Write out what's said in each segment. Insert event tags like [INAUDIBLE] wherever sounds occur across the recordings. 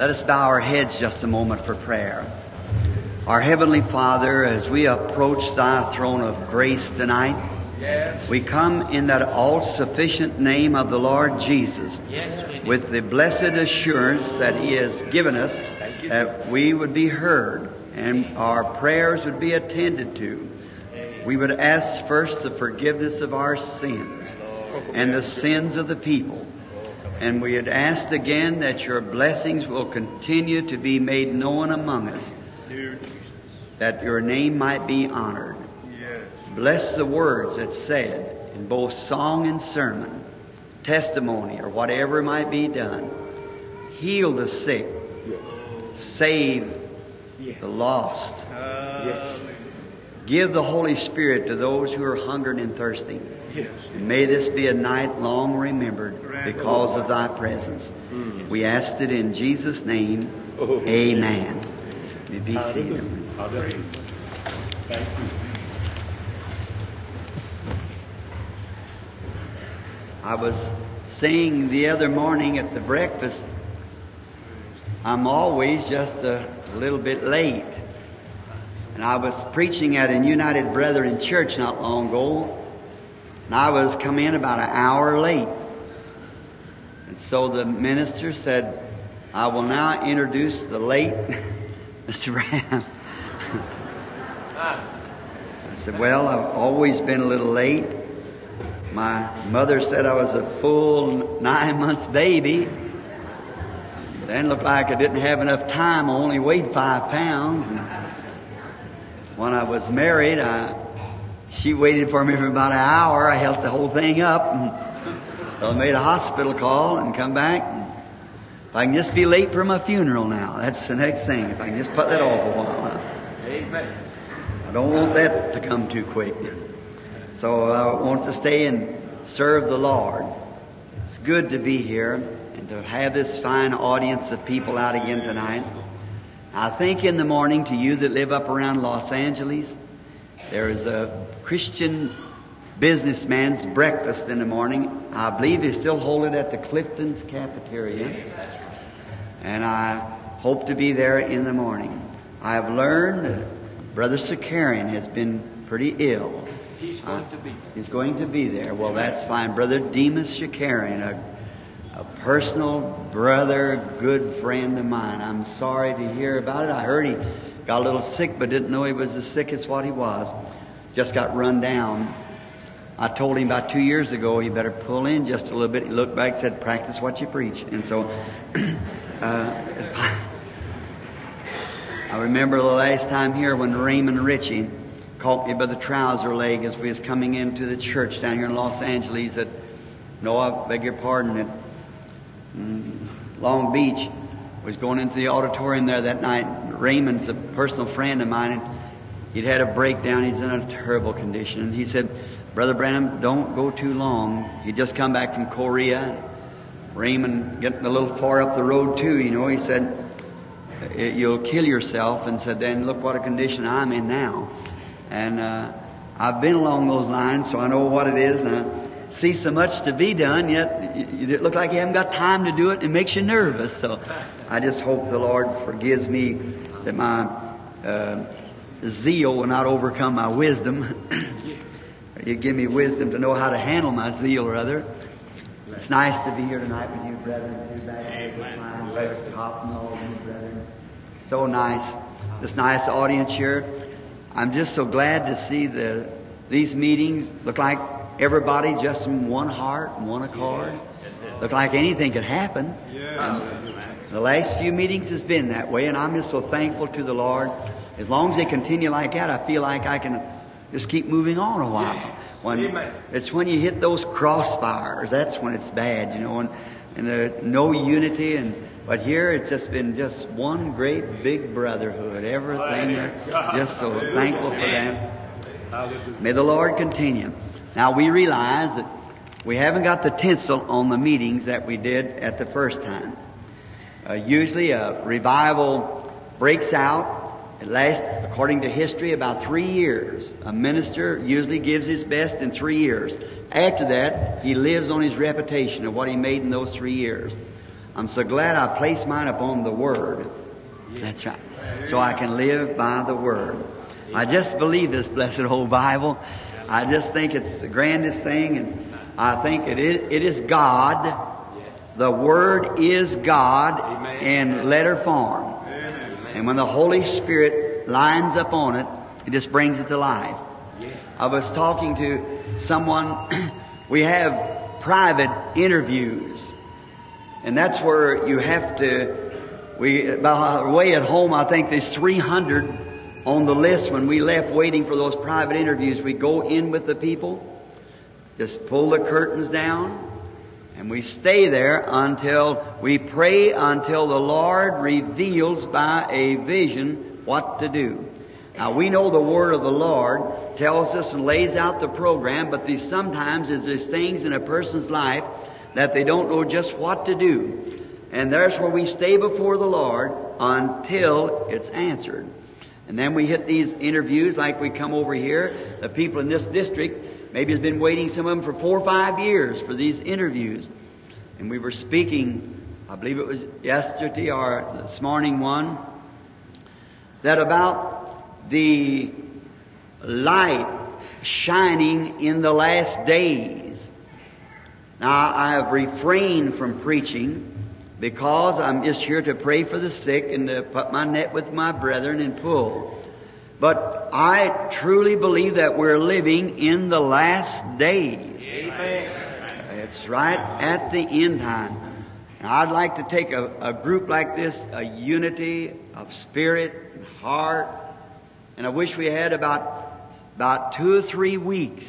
Let us bow our heads just a moment for prayer. Our Heavenly Father, as we approach Thy throne of grace tonight, Yes. we come in that all-sufficient name of the Lord Jesus Yes, with the blessed assurance that He has given us that we would be heard and our prayers would be attended to. We would ask first the forgiveness of our sins and the sins of the people. And we had asked again that your blessings will continue to be made known among us, Dear Jesus. that your name might be honored. Yes. Bless the words that said in both song and sermon, testimony, or whatever might be done. Heal the sick, save the lost. Hallelujah. Give the Holy Spirit to those who are hungering and thirsting. Yes. And may this be a night long remembered because of thy presence. Mm. We asked it in Jesus' name. Oh. Amen. May be seated. Thank you. I was saying the other morning at the breakfast, I'm always just a little bit late. And I was preaching at a United Brethren church not long ago, and I was come in about an hour late. And so the minister said, I will now introduce the late [LAUGHS] Mr. Brown. I said, well, I've always been a little late. My mother said I was a full nine months baby. Then looked like I didn't have enough time. I only weighed five pounds. And when I was married, I, she waited for me for about an hour. I held the whole thing up. And I made a hospital call and come back. And if I can just be late for my funeral now, that's the next thing. If I can just put that off a while. Amen. I don't want that to come too quick. So I want to stay and serve the Lord. It's good to be here and to have this fine audience of people out again tonight. I think in the morning to you that live up around Los Angeles, there is a Christian businessman's breakfast in the morning. I believe they still hold it at the Clifton's cafeteria. And I hope to be there in the morning. I have learned that Brother Shakarian has been pretty ill. He's uh, going to be. He's going to be there. Well, that's fine. Brother Demos Shakarian, a, a personal brother, good friend of mine. I'm sorry to hear about it. I heard he got a little sick, but didn't know he was as sick as what he was. Just got run down. I told him about two years ago, you better pull in just a little bit. He looked back and said, practice what you preach. And so, [CLEARS THROAT] uh, I remember the last time here when Raymond Richey caught me by the trouser leg as we was coming into the church down here in Los Angeles at, no, I beg your pardon, at mm, Long Beach. Was going into the auditorium there that night. Raymond's a personal friend of mine, and he'd had a breakdown. He's in a terrible condition. And he said, Brother Branham, don't go too long. He'd just come back from Korea. Raymond getting a little far up the road too, you know. He said, you'll kill yourself and said, then look what a condition I'm in now. And uh, I've been along those lines, so I know what it is. And I see so much to be done, yet it looks like you haven't got time to do it. It makes you nervous. So I just hope the Lord forgives me that my uh, zeal will not overcome my wisdom. [CLEARS THROAT] you give me wisdom to know how to handle my zeal, rather. It's nice to be here tonight with you, brethren. You, brethren. So nice. This nice audience here. I'm just so glad to see the these meetings look like everybody just in one heart and one accord. Looked like anything could happen. And the last few meetings has been that way, and I'm just so thankful to the Lord. As long as they continue like that, I feel like I can just keep moving on a while. When it's when you hit those crossfires, that's when it's bad, you know, and, and there's no unity and but here it's just been just one great big brotherhood. Everything just so thankful for that. Hallelujah. May the Lord continue. Now we realize that we haven't got the tinsel on the meetings that we did at the first time. Uh, usually a revival breaks out. It lasts, according to history, about three years. A minister usually gives his best in three years. After that, he lives on his reputation of what he made in those three years. I'm so glad I placed mine upon the Word. That's right. So I can live by the Word. I just believe this blessed old Bible. I just think it's the grandest thing, and I think it is, it is God. The Word is God in letter form. And when the Holy Spirit lines up on it, it just brings it to life. I was talking to someone, [CLEARS THROAT] we have private interviews. And that's where you have to, we, by the way at home, I think there's 300 on the list when we left waiting for those private interviews. We go in with the people, just pull the curtains down, and we stay there until we pray until the Lord reveals by a vision what to do. Now we know the word of the Lord tells us and lays out the program, but these sometimes there's things in a person's life that they don't know just what to do. And there's where we stay before the Lord until it's answered. And then we hit these interviews like we come over here. The people in this district maybe has been waiting some of them for four or five years for these interviews. And we were speaking, I believe it was yesterday or this morning one, that about the light shining in the last days. Now, I have refrained from preaching because I'm just here to pray for the sick and to put my net with my brethren and pull. But I truly believe that we're living in the last days. It's right at the end time. Now, I'd like to take a, a group like this, a unity of spirit and heart, and I wish we had about about two or three weeks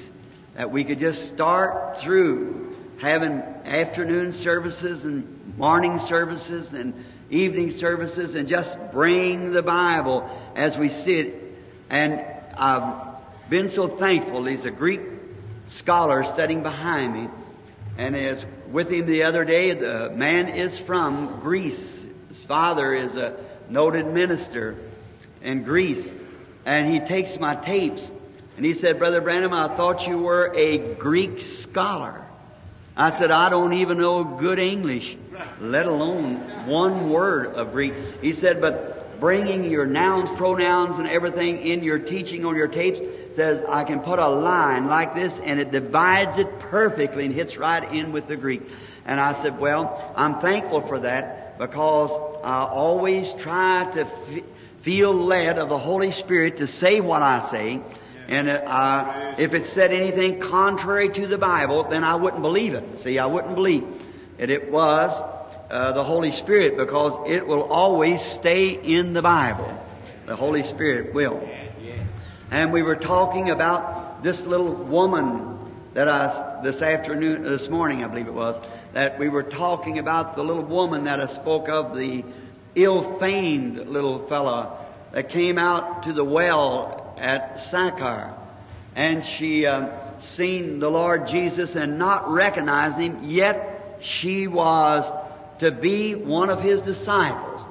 that we could just start through having afternoon services and morning services and evening services and just bring the Bible as we see it. And I've been so thankful. He's a Greek scholar studying behind me. And as with him the other day, the man is from Greece. His father is a noted minister in Greece. And he takes my tapes and he said, Brother Branham, I thought you were a Greek scholar. I said, I don't even know good English, let alone one word of Greek. He said, but bringing your nouns, pronouns, and everything in your teaching on your tapes says, I can put a line like this and it divides it perfectly and hits right in with the Greek. And I said, well, I'm thankful for that because I always try to f- feel led of the Holy Spirit to say what I say and uh, if it said anything contrary to the Bible, then I wouldn't believe it. See, I wouldn't believe it. It was uh, the Holy Spirit because it will always stay in the Bible. The Holy Spirit will. And we were talking about this little woman that I, this afternoon, this morning I believe it was, that we were talking about the little woman that I spoke of, the ill-famed little fella that came out to the well at Sychar. And she uh, seen the Lord Jesus and not recognized him, yet she was to be one of his disciples.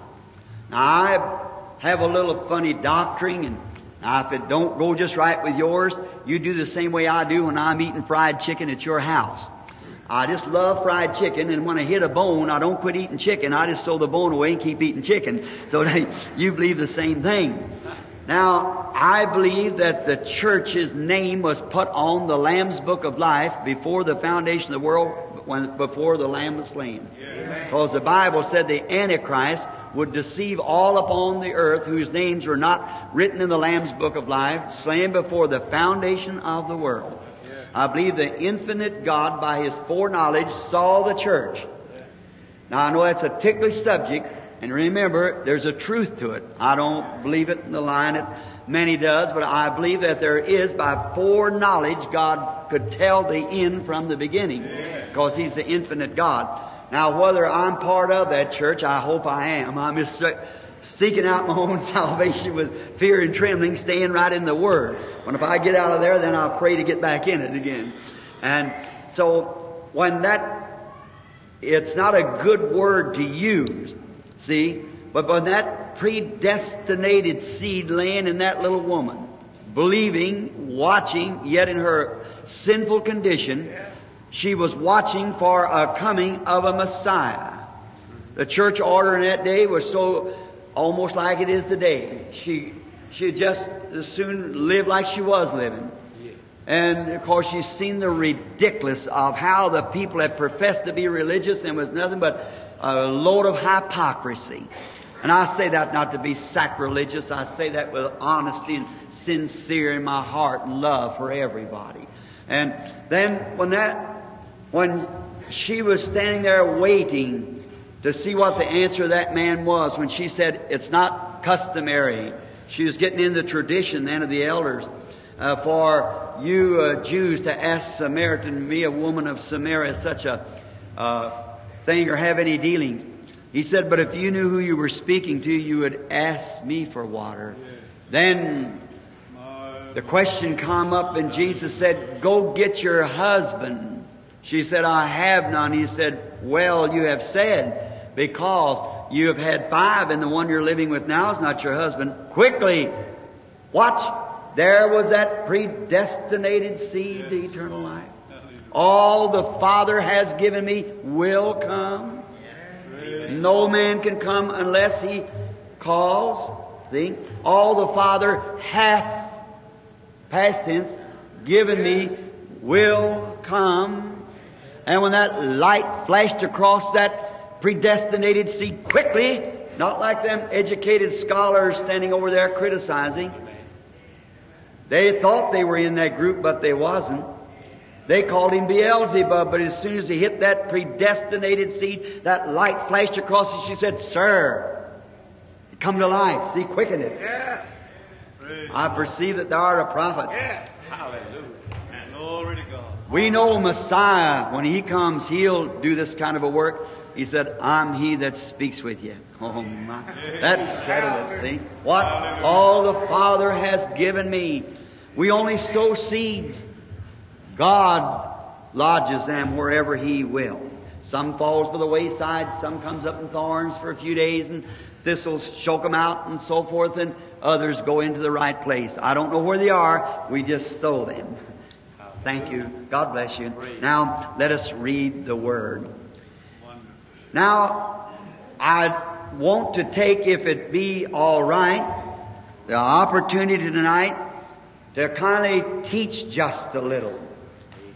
Now I have a little funny doctrine and now if it don't go just right with yours, you do the same way I do when I'm eating fried chicken at your house. I just love fried chicken, and when I hit a bone, I don't quit eating chicken. I just throw the bone away and keep eating chicken. So [LAUGHS] you believe the same thing. Now, I believe that the church's name was put on the Lamb's Book of Life before the foundation of the world, when, before the Lamb was slain. Because the Bible said the Antichrist would deceive all upon the earth whose names were not written in the Lamb's Book of Life, slain before the foundation of the world. I believe the infinite God, by His foreknowledge, saw the church. Now I know that's a ticklish subject, and remember, there's a truth to it. I don't believe it in the line that many does, but I believe that there is, by foreknowledge, God could tell the end from the beginning, because He's the infinite God. Now, whether I'm part of that church, I hope I am. I'm just seeking out my own [LAUGHS] salvation with fear and trembling, staying right in the Word. When if I get out of there, then I'll pray to get back in it again. And so, when that, it's not a good word to use, see, but when that predestinated seed laying in that little woman, believing, watching, yet in her sinful condition, she was watching for a coming of a Messiah. The church order in that day was so almost like it is today. She she just as soon live like she was living. And of course, she's seen the ridiculous of how the people had professed to be religious and was nothing but a load of hypocrisy. And I say that not to be sacrilegious. I say that with honesty and sincere in my heart and love for everybody. And then when that, when she was standing there waiting to see what the answer of that man was, when she said, it's not customary. She was getting in the tradition then of the elders uh, for you uh, Jews to ask Samaritan, me, a woman of Samaria, such a uh, thing or have any dealings. He said, but if you knew who you were speaking to, you would ask me for water. Then the question come up and Jesus said, go get your husband. She said, I have none. He said, well, you have said, because you have had five and the one you're living with now is not your husband. Quickly, watch. There was that predestinated seed to eternal life. All the Father has given me will come. No man can come unless he calls. See? All the Father hath, past tense, given me will come. And when that light flashed across that predestinated seed quickly, not like them educated scholars standing over there criticizing, they thought they were in that group, but they wasn't. They called him Beelzebub, but as soon as he hit that predestinated seed, that light flashed across it. She said, Sir, come to life. See, quicken it. Yes. I perceive that thou art a prophet. Yes. Hallelujah. Glory to God. We know Messiah, when He comes, He'll do this kind of a work. He said, I'm He that speaks with you. [LAUGHS] Oh my. That settled it, see? What? All the Father has given me. We only sow seeds. God lodges them wherever He will. Some falls by the wayside, some comes up in thorns for a few days and thistles choke them out and so forth and others go into the right place. I don't know where they are, we just sow them. Thank you. God bless you. Now, let us read the Word. Now, I want to take, if it be all right, the opportunity tonight to kindly teach just a little.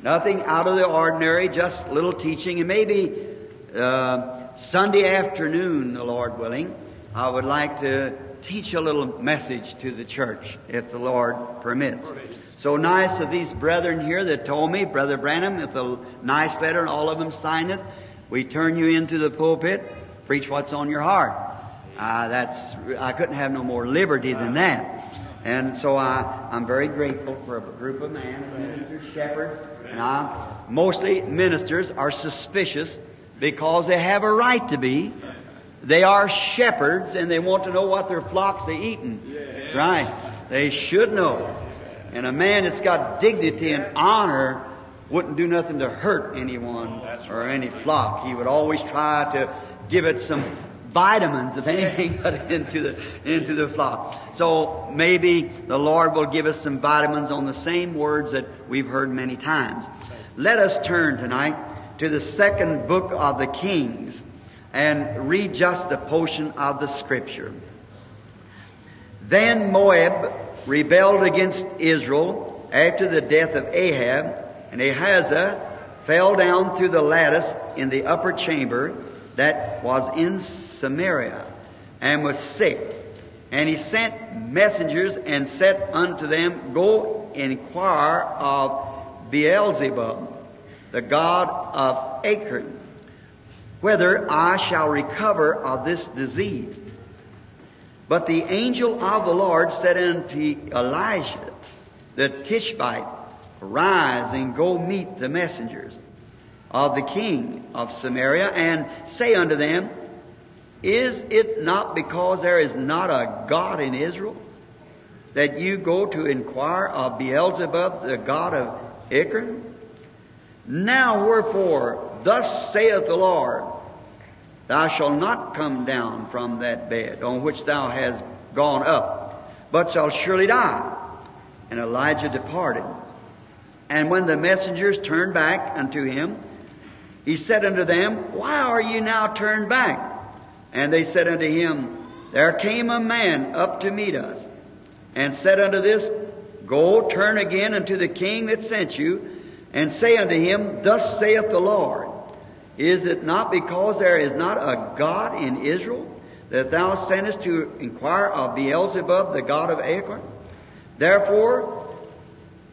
Nothing out of the ordinary, just little teaching, and maybe uh, Sunday afternoon, the Lord willing, I would like to teach a little message to the church, if the Lord permits. So nice of these brethren here that told me, Brother Branham, if a nice letter, and all of them signed it. We turn you into the pulpit, preach what's on your heart. Uh, that's I couldn't have no more liberty than that. And so I, I'm very grateful for a group of men, ministers, shepherds, I, mostly ministers are suspicious because they have a right to be. They are shepherds and they want to know what their flocks are eating. That's right. They should know. And a man that's got dignity and honor wouldn't do nothing to hurt anyone or any flock. He would always try to give it some vitamins, if anything, [LAUGHS] but into the into the flock. So maybe the Lord will give us some vitamins on the same words that we've heard many times. Let us turn tonight to the second book of the Kings and read just a portion of the Scripture. Then Moab rebelled against Israel after the death of Ahab, and Ahaziah fell down through the lattice in the upper chamber that was in Samaria, and was sick. And he sent messengers and said unto them, Go inquire of Beelzebub, the god of Ekron, whether I shall recover of this disease. But the angel of the Lord said unto Elijah, the Tishbite, Arise and go meet the messengers of the king of Samaria, and say unto them, Is it not because there is not a God in Israel that you go to inquire of Beelzebub, the god of Ekron? Now wherefore, thus saith the Lord, Thou shalt not come down from that bed on which thou hast gone up, but shalt surely die. And Elijah departed. And when the messengers turned back unto him, he said unto them, Why are you now turned back? And they said unto him, There came a man up to meet us, and said unto this, Go, turn again unto the king that sent you, and say unto him, Thus saith the Lord, Is it not because there is not a God in Israel, that thou sendest to inquire of Beelzebub, the god of Ekron? Therefore,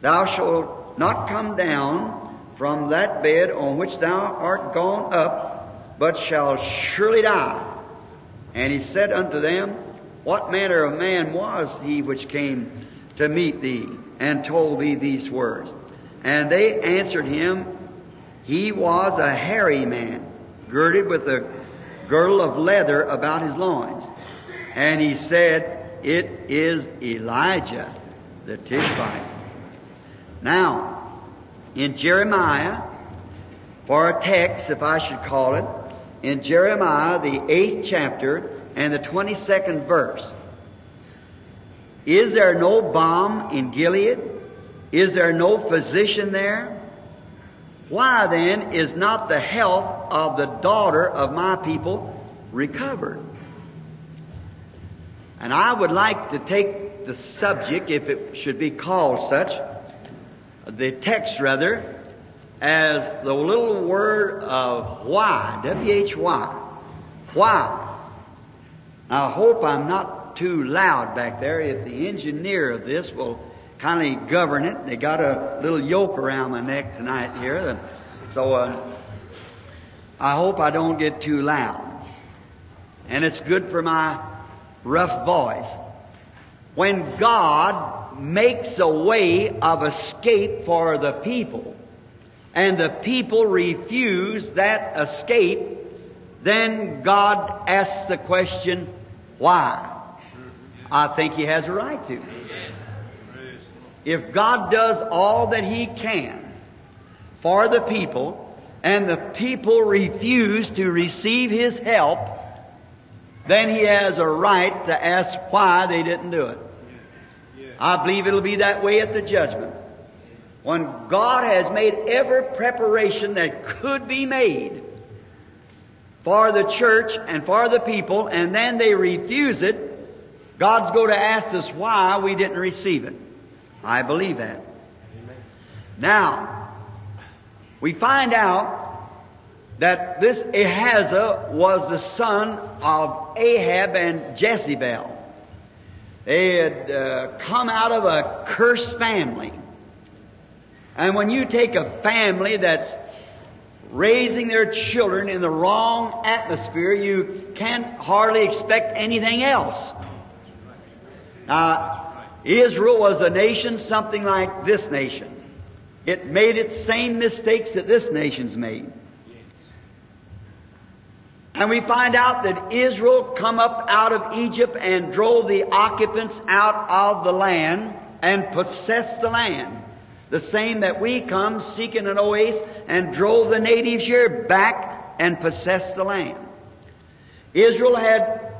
thou shalt not come down from that bed on which thou art gone up, but shalt surely die. And he said unto them, What manner of man was he which came to meet thee and told thee these words? And they answered him, He was a hairy man, girded with a girdle of leather about his loins. And he said, It is Elijah the Tishbite. Now, in Jeremiah, for a text, if I should call it, in Jeremiah, the eighth chapter and the 22nd verse, is there no balm in Gilead? Is there no physician there? Why then is not the health of the daughter of my people recovered? And I would like to take the subject, if it should be called such, the text rather, as the little word of why, W-H-Y. Why? I hope I'm not too loud back there. If the engineer of this will kindly govern it, they got a little yoke around my neck tonight here. So, uh, I hope I don't get too loud. And it's good for my rough voice. When God makes a way of escape for the people, and the people refuse that escape, then God asks the question, why? I think He has a right to. If God does all that He can for the people, and the people refuse to receive His help, then He has a right to ask why they didn't do it. I believe it'll be that way at the judgment. When God has made every preparation that could be made for the church and for the people, and then they refuse it, God's going to ask us why we didn't receive it. I believe that. Now, we find out that this Ahaziah was the son of Ahab and Jezebel. They had uh, come out of a cursed family. And when you take a family that's raising their children in the wrong atmosphere, you can't hardly expect anything else. Now, Israel was a nation something like this nation. It made its same mistakes that this nation's made. And we find out that Israel come up out of Egypt and drove the occupants out of the land and possessed the land. The same that we come seeking an oasis and drove the natives here back and possessed the land. Israel had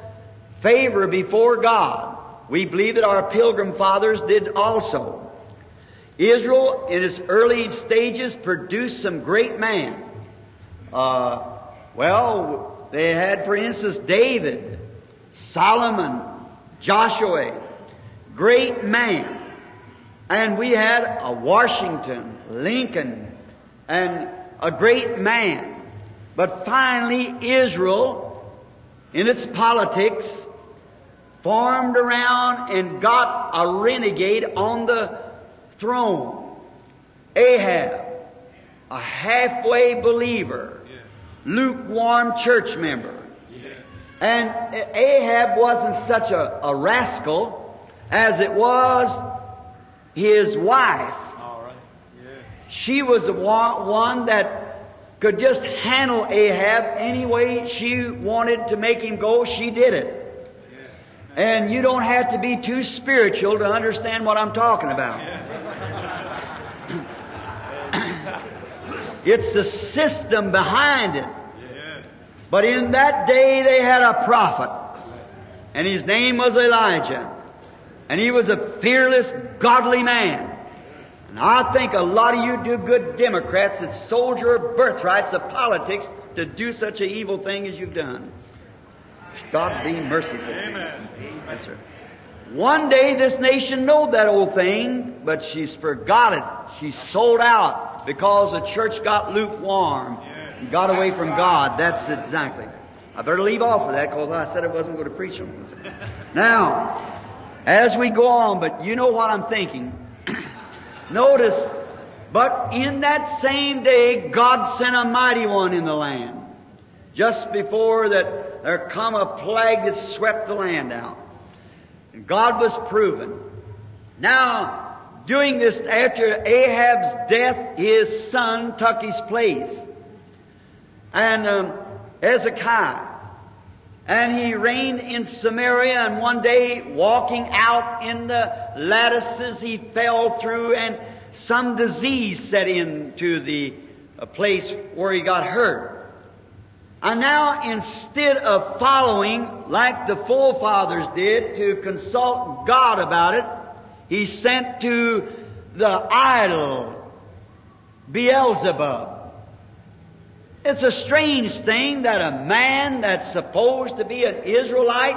favor before God. We believe that our pilgrim fathers did also. Israel, in its early stages, produced some great men. Uh, well, they had, for instance, David, Solomon, Joshua, great man. And we had a Washington, Lincoln, and a great man. But finally, Israel, in its politics, formed around and got a renegade on the throne. Ahab, a halfway believer, lukewarm church member. And Ahab wasn't such a, a rascal as it was his wife. She was the one that could just handle Ahab any way she wanted to make him go, she did it. And you don't have to be too spiritual to understand what I'm talking about. [CLEARS THROAT] it's the system behind it. But in that day they had a prophet, and his name was Elijah. And he was a fearless, godly man. And I think a lot of you do good Democrats that sold your birthrights of politics to do such an evil thing as you've done. God be merciful. Amen. Yes, sir. One day this nation knowed that old thing, but she's forgot it. She's sold out because the church got lukewarm, and got away from God. That's exactly. I better leave off of that because I said I wasn't going to preach on it. Now, as we go on, but you know what I'm thinking. [CLEARS THROAT] Notice, but in that same day, God sent a mighty one in the land. Just before that, there come a plague that swept the land out. And God was proven. Now, doing this after Ahab's death, his son took his place. And um, Hezekiah. And he reigned in Samaria, and one day, walking out in the lattices, he fell through, and some disease set into the place where he got hurt. And now, instead of following like the forefathers did to consult God about it, he sent to the idol Beelzebub. It's a strange thing that a man that's supposed to be an Israelite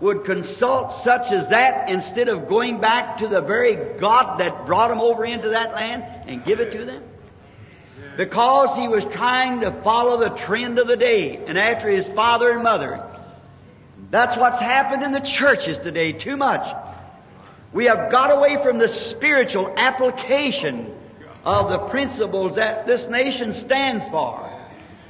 would consult such as that instead of going back to the very God that brought him over into that land and give it to them. Because he was trying to follow the trend of the day and after his father and mother. That's what's happened in the churches today too much. We have got away from the spiritual application of the principles that this nation stands for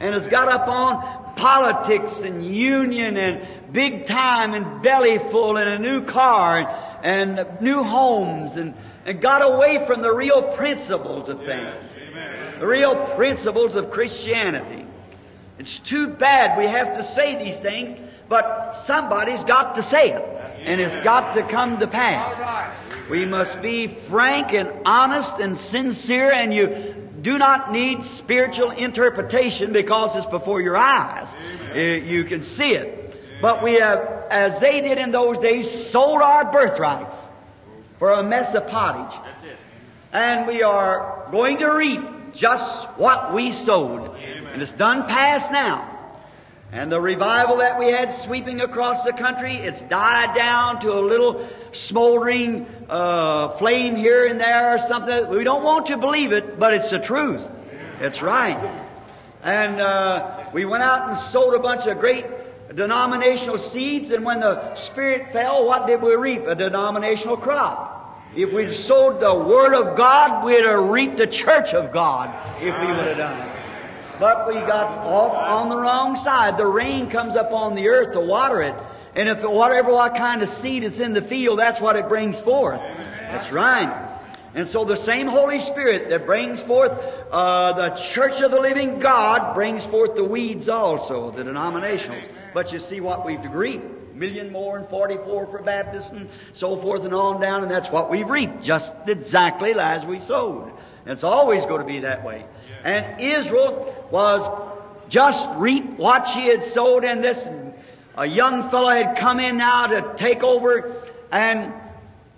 and has got up on politics and union and big time and belly full and a new car and, and new homes and, and got away from the real principles of things. The real principles of Christianity. It's too bad we have to say these things, but somebody's got to say it. And it's got to come to pass. We must be frank and honest and sincere and you do not need spiritual interpretation because it's before your eyes. Uh, You can see it. But we have, as they did in those days, sold our birthrights for a mess of pottage. And we are going to reap just what we sowed. And it's done past now. And the revival that we had sweeping across the country, it's died down to a little smoldering uh, flame here and there or something. We don't want to believe it, but it's the truth. It's right. And uh, we went out and sowed a bunch of great denominational seeds, and when the Spirit fell, what did we reap? A denominational crop. If we'd sowed the Word of God, we'd have reaped the church of God if we would have done it. But we got off on the wrong side. The rain comes up on the earth to water it. And if whatever what kind of seed is in the field, that's what it brings forth. That's right. And so the same Holy Spirit that brings forth uh, the church of the living God brings forth the weeds also, the denominationals. But you see what we've reaped. Million more and 44 for Baptists and so forth and on down, and that's what we've reaped, just exactly as we sowed. It's always going to be that way. And Israel was just reap what she had sowed, and this. A young fellow had come in now to take over, and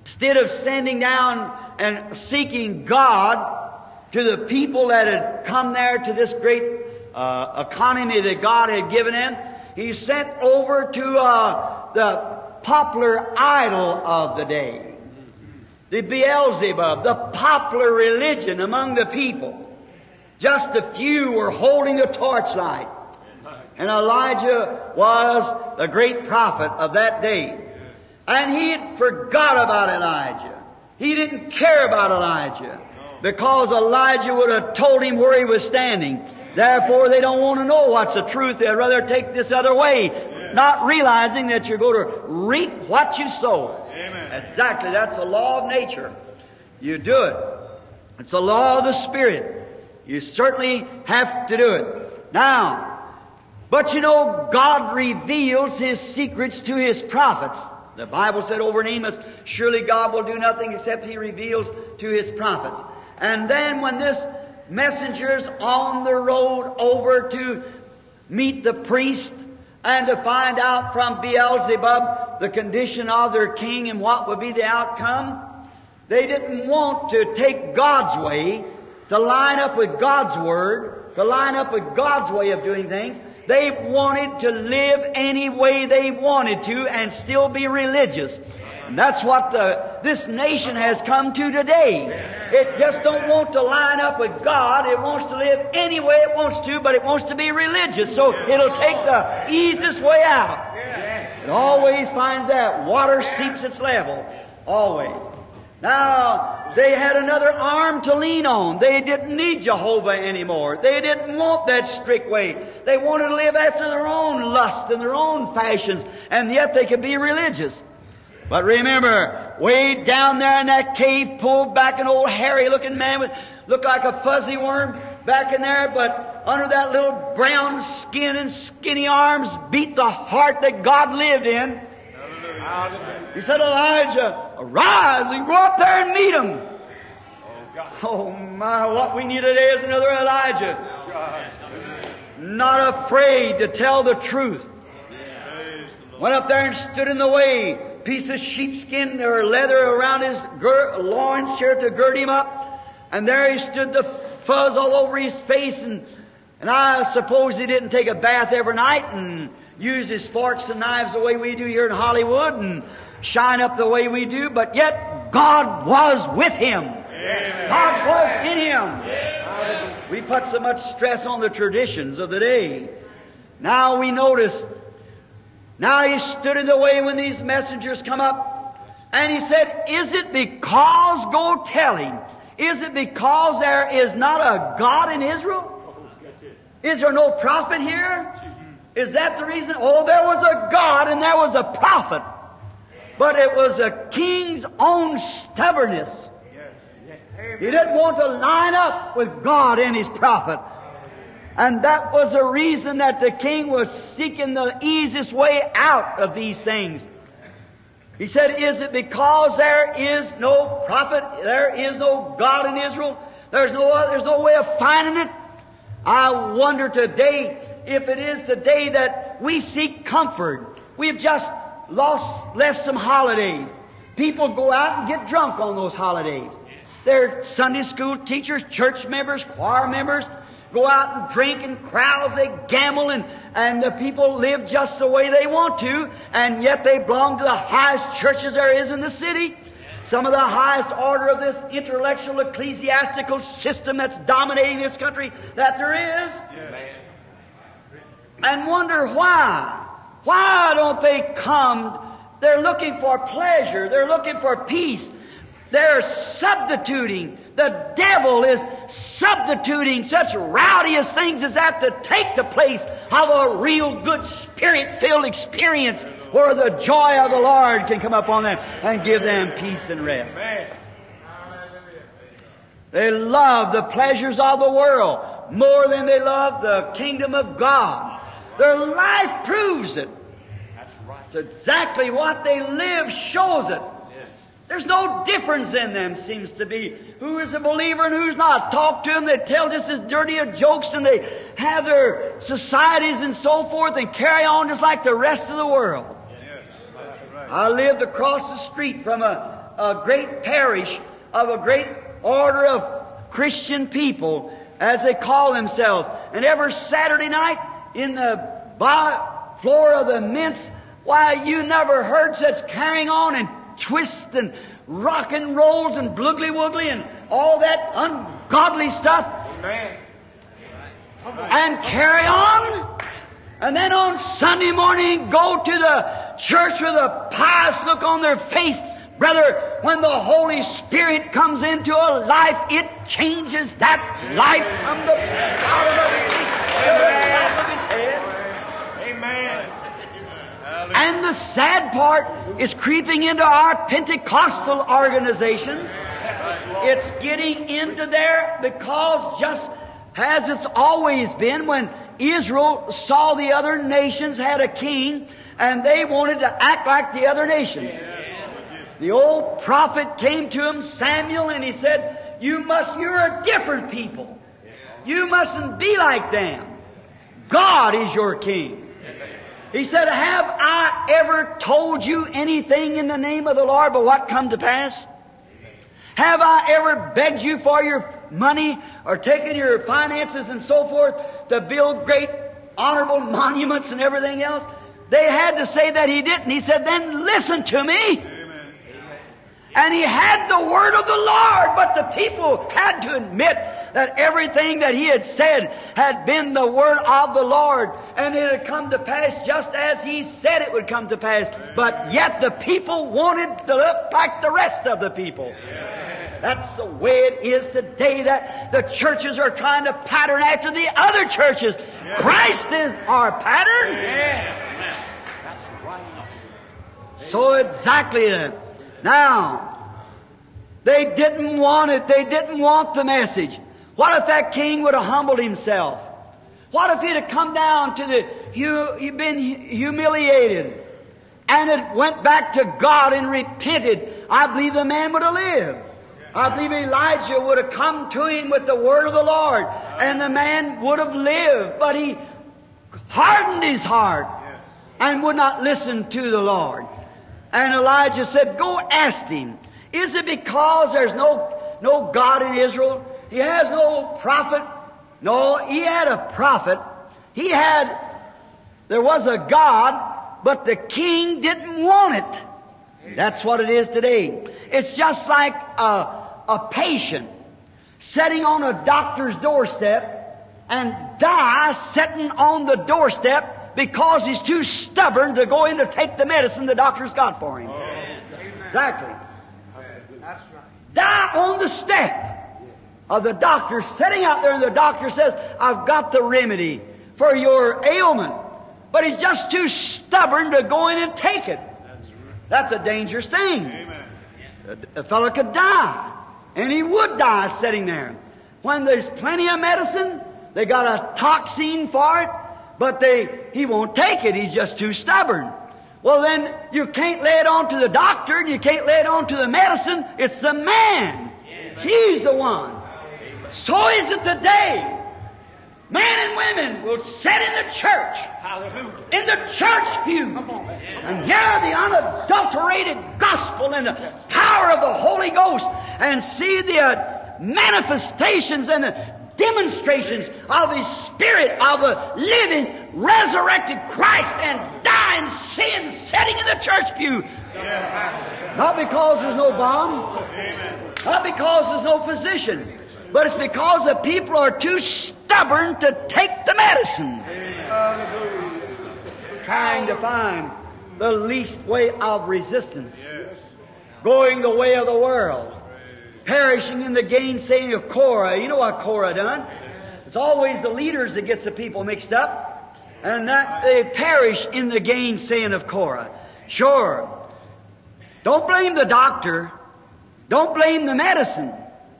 instead of sending down and seeking God to the people that had come there to this great uh, economy that God had given them, he sent over to uh, the popular idol of the day, the Beelzebub, the popular religion among the people. Just a few were holding a torchlight. And Elijah was the great prophet of that day. And he had forgot about Elijah. He didn't care about Elijah. Because Elijah would have told him where he was standing. Therefore, they don't want to know what's the truth. They'd rather take this other way, not realizing that you're going to reap what you sow. Exactly. That's the law of nature. You do it. It's the law of the Spirit. You certainly have to do it. Now, but you know, God reveals His secrets to His prophets. The Bible said over in Amos, surely God will do nothing except He reveals to His prophets. And then when this messenger's on the road over to meet the priest and to find out from Beelzebub the condition of their king and what would be the outcome, they didn't want to take God's way, to line up with God's Word, to line up with God's way of doing things. They wanted to live any way they wanted to and still be religious. And that's what the, this nation has come to today. It just don't want to line up with God. It wants to live any way it wants to, but it wants to be religious. So it'll take the easiest way out. It always finds that water seeps its level. Always. Now, they had another arm to lean on. They didn't need Jehovah anymore. They didn't want that strict way. They wanted to live after their own lust and their own fashions, and yet they could be religious. But remember, way down there in that cave, pulled back an old hairy looking man with, looked like a fuzzy worm back in there, but under that little brown skin and skinny arms beat the heart that God lived in. He said, Elijah, arise and go up there and meet him. Oh my, what we need today is another Elijah. Not afraid to tell the truth. Went up there and stood in the way. Piece of sheepskin or leather around his gir- loins to gird him up. And there he stood, the fuzz all over his face. And, and I suppose he didn't take a bath every night and use his forks and knives the way we do here in Hollywood and shine up the way we do. But yet God was with him. God was in him. We put so much stress on the traditions of the day. Now we notice now he stood in the way when these messengers come up, and he said, Is it because, go tell him, is it because there is not a God in Israel? Is there no prophet here? Is that the reason? Oh, there was a God and there was a prophet. But it was a king's own stubbornness. He didn't want to line up with God and his prophet. And that was the reason that the king was seeking the easiest way out of these things. He said, Is it because there is no prophet, there is no God in Israel? There's no there's no way of finding it? I wonder today if it is today that we seek comfort. We've just lost, left some holidays. People go out and get drunk on those holidays. They're Sunday school teachers, church members, choir members, go out and drink in crowds, they gamble and, and the people live just the way they want to, and yet they belong to the highest churches there is in the city. Some of the highest order of this intellectual ecclesiastical system that's dominating this country that there is. And wonder why. Why don't they come? They're looking for pleasure. They're looking for peace. They're substituting. The devil is substituting such rowdyest things as that to take the place of a real good spirit-filled experience where the joy of the Lord can come upon them and give them peace and rest. They love the pleasures of the world more than they love the kingdom of God. Their life proves it. That's right. It's exactly what they live shows it. There's no difference in them, seems to be. Who is a believer and who's not? Talk to them, they tell just as dirty of jokes and they have their societies and so forth and carry on just like the rest of the world. I lived across the street from a, a great parish of a great order of Christian people, as they call themselves. And every Saturday night in the bar floor of the mints, why, you never heard such carrying on and twist and rock and rolls and bloogly woogly and all that ungodly stuff. Amen. And carry on. And then on Sunday morning go to the church with a pious look on their face. Brother, when the Holy Spirit comes into a life, it changes that life from the bottom of Amen. And the sad part is creeping into our Pentecostal organizations. It's getting into there because just as it's always been when Israel saw the other nations had a king and they wanted to act like the other nations. The old prophet came to him, Samuel, and he said, you must, you're a different people. You mustn't be like them. God is your king. He said, Have I ever told you anything in the name of the Lord but what come to pass? Have I ever begged you for your money or taken your finances and so forth to build great honorable [LAUGHS] monuments and everything else. They had to say that he didn't. He said, then listen to me. And he had the word of the Lord, but the people had to admit that everything that he had said had been the word of the Lord, and it had come to pass just as he said it would come to pass. But yet the people wanted to look like the rest of the people. That's the way it is today that the churches are trying to pattern after the other churches. Christ is our pattern. So exactly that. Now, they didn't want it. They didn't want the message. What if that king would have humbled himself? What if he'd have come down to the, he'd been humiliated and it went back to God and repented? I believe the man would have lived. I believe Elijah would have come to him with the word of the Lord and the man would have lived, but he hardened his heart and would not listen to the Lord. And Elijah said, go ask him. Is it because there's no, no God in Israel? He has no prophet? No, he had a prophet. He had, there was a God, but the king didn't want it. That's what it is today. It's just like a, a patient sitting on a doctor's doorstep and die sitting on the doorstep because he's too stubborn to go in to take the medicine the doctor's got for him. Exactly. That's right. Die on the step of the doctor sitting out there and the doctor says, I've got the remedy for your ailment. But he's just too stubborn to go in and take it. That's a dangerous thing. A, a fellow could die. And he would die sitting there. When there's plenty of medicine, they got a toxin for it, but they, he won't take it. He's just too stubborn. Well then, you can't lay it on to the doctor and you can't lay it on to the medicine. It's the man. He's the one. So is it today. Men and women will sit in the church, in the church pew, and hear the unadulterated gospel and the power of the Holy Ghost, and see the uh, manifestations and the demonstrations of His Spirit of a living, resurrected Christ and dying sin sitting in the church pew. Not because there's no balm, not because there's no physician, but it's because the people are too stubborn to take the medicine. Trying to find the least way of resistance. Going the way of the world perishing in the gainsaying of Korah. You know what Korah done? It's always the leaders that gets the people mixed up, and that they perish in the gainsaying of Korah. Sure. Don't blame the doctor. Don't blame the medicine.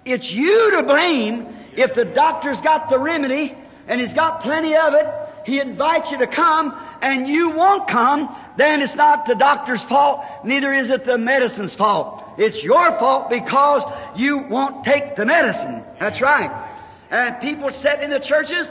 It's you to blame if the doctor's got the remedy and he's got plenty of it. He invites you to come and you won't come, then it's not the doctor's fault, neither is it the medicine's fault. It's your fault because you won't take the medicine. That's right. And people sit in the churches,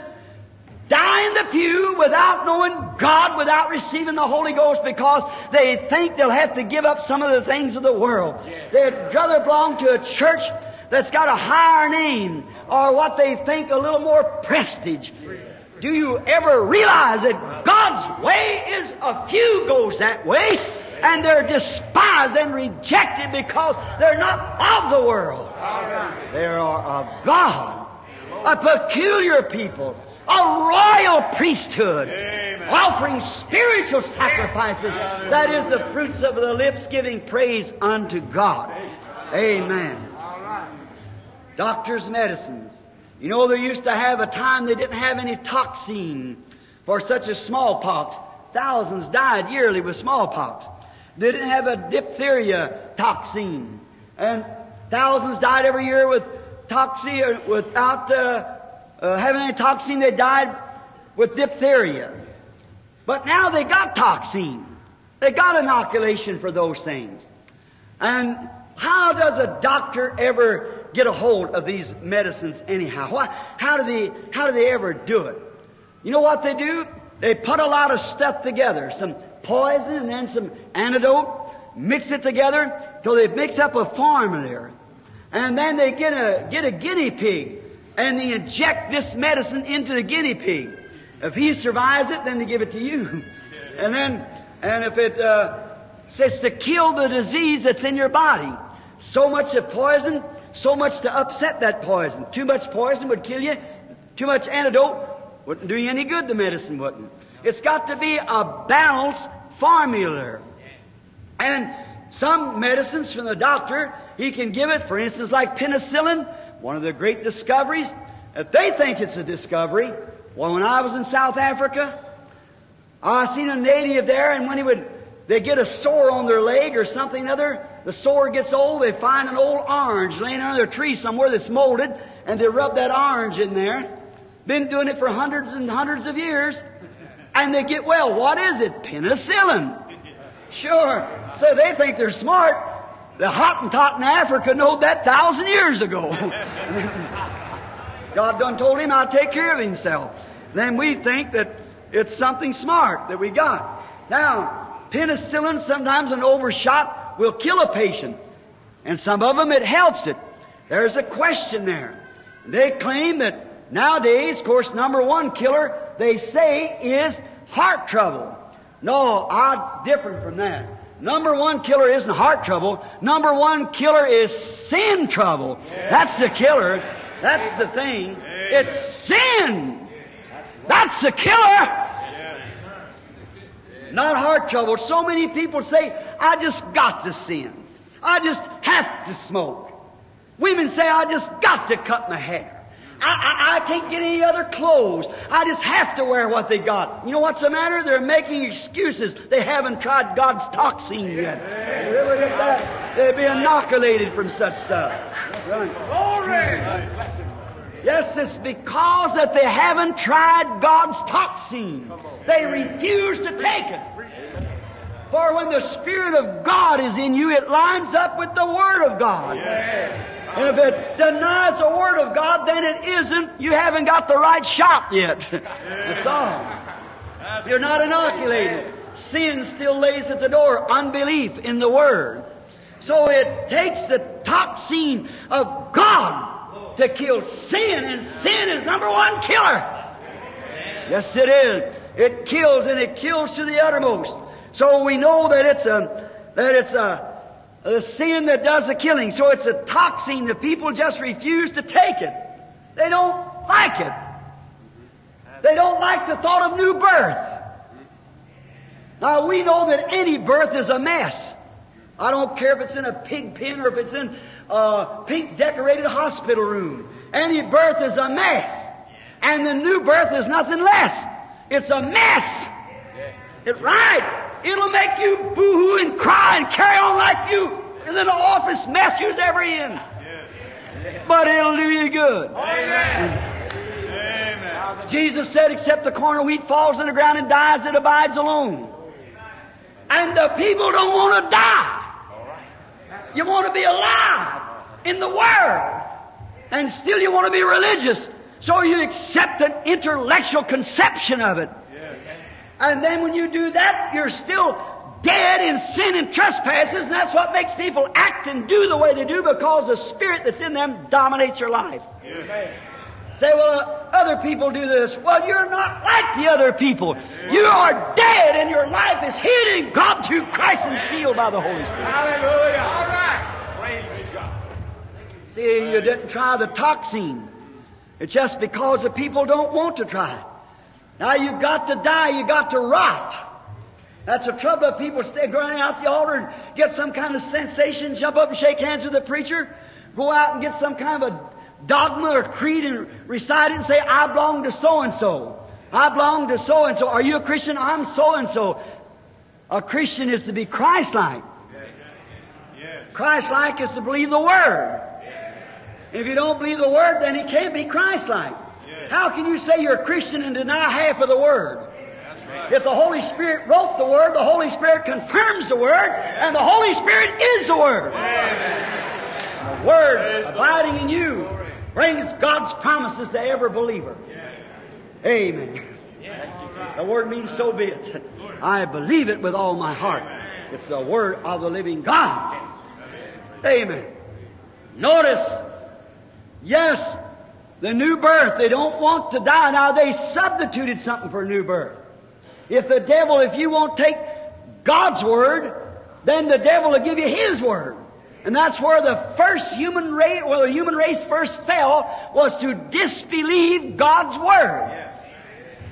die in the pew without knowing God, without receiving the Holy Ghost because they think they'll have to give up some of the things of the world. They'd rather belong to a church that's got a higher name or what they think a little more prestige. Do you ever realize that God's way is a few goes that way and they're despised and rejected because they're not of the world. They are of God. A peculiar people. A royal priesthood. Offering spiritual sacrifices. That is the fruits of the lips giving praise unto God. Amen. Doctors' medicines. You know, they used to have a time they didn't have any toxin for such as smallpox. Thousands died yearly with smallpox. They didn't have a diphtheria toxin. And thousands died every year with toxin, without uh, uh, having any toxin. They died with diphtheria. But now they got toxin. They got inoculation for those things. And how does a doctor ever get a hold of these medicines anyhow? What, how do they, how do they ever do it? You know what they do? They put a lot of stuff together. Some poison and then some antidote, mix it together till they mix up a formula. And then they get a, get a guinea pig and they inject this medicine into the guinea pig. If he survives it, then they give it to you. [LAUGHS] And then, and if it uh, says to kill the disease that's in your body, so much of poison, so much to upset that poison. Too much poison would kill you. Too much antidote wouldn't do you any good. The medicine wouldn't. It's got to be a balanced formula. And some medicines from the doctor, he can give it, for instance, like penicillin, one of the great discoveries. If they think it's a discovery, well, when I was in South Africa, I seen a native there, and when he would, they get a sore on their leg or something other, the sore gets old, they find an old orange laying under a tree somewhere that's molded, and they rub that orange in there. Been doing it for hundreds and hundreds of years, and they get well. What is it? Penicillin. Sure. So they think they're smart. The Hottentot in Africa knowed that thousand years ago. [LAUGHS] God done told him I'll take care of himself. Then we think that it's something smart that we got. Now, penicillin, sometimes an overshot will kill a patient. And some of them it helps it. There's a question there. They claim that nowadays, of course, number one killer, they say, is heart trouble. No, I'm different from that. Number one killer isn't heart trouble. Number one killer is sin trouble. That's the killer. That's the thing. It's sin. That's the killer. Not heart trouble. So many people say, I just got to sin. I just have to smoke. Women say, I just got to cut my hair. I, I, I, can't get any other clothes. I just have to wear what they got. You know what's the matter? They're making excuses. They haven't tried God's toxin yet. Look at that. They'll be inoculated from such stuff. Glory! Yes, it's because that they haven't tried God's toxin. They refuse to take it. For when the Spirit of God is in you, it lines up with the Word of God. And if it denies the Word of God, then it isn't, you haven't got the right shot yet. [LAUGHS] That's all. You're not inoculated. Sin still lays at the door, unbelief in the Word. So it takes the toxin of God to kill sin, and sin is number one killer. Yes, it is. It kills, and it kills to the uttermost. So we know that it's a, that it's a, a sin that does the killing. So it's a toxin. The people just refuse to take it. They don't like it. They don't like the thought of new birth. Now we know that any birth is a mess. I don't care if it's in a pig pen or if it's in a pink decorated hospital room. Any birth is a mess. And the new birth is nothing less. It's a mess. It's right. It'll make you boo-hoo and cry and carry on like you in the office mess you's ever in. But it'll do you good. Amen. Jesus said, except the corn of wheat falls in the ground and dies, it abides alone. And the people don't want to die. You want to be alive in the world. And still you want to be religious. So you accept an intellectual conception of it. And then when you do that, you're still dead in sin and trespasses, and that's what makes people act and do the way they do because the spirit that's in them dominates your life. Say, well, uh, other people do this. Well, you're not like the other people. You are dead, and your life is hid in God through Christ and sealed by the Holy Spirit. Hallelujah. All right. Praise God. See, you didn't try the toxin. It's just because the people don't want to try it. Now you've got to die, you've got to rot. That's the trouble of people stay running out the altar and get some kind of sensation, jump up and shake hands with the preacher, go out and get some kind of a dogma or creed and recite it and say, I belong to so and so. I belong to so and so. Are you a Christian? I'm so and so. A Christian is to be Christ-like. Christ-like is to believe the Word. If you don't believe the Word, then he can't be Christ-like. How can you say you're a Christian and deny half of the Word? If the Holy Spirit wrote the Word, the Holy Spirit confirms the Word, and the Holy Spirit is the Word. The Word abiding in you brings God's promises to every believer. Amen. The Word means so be it. I believe it with all my heart. It's the Word of the living God. Amen. Notice, yes, The new birth, they don't want to die. Now they substituted something for new birth. If the devil, if you won't take God's word, then the devil will give you his word. And that's where the first human race, well, the human race first fell, was to disbelieve God's word.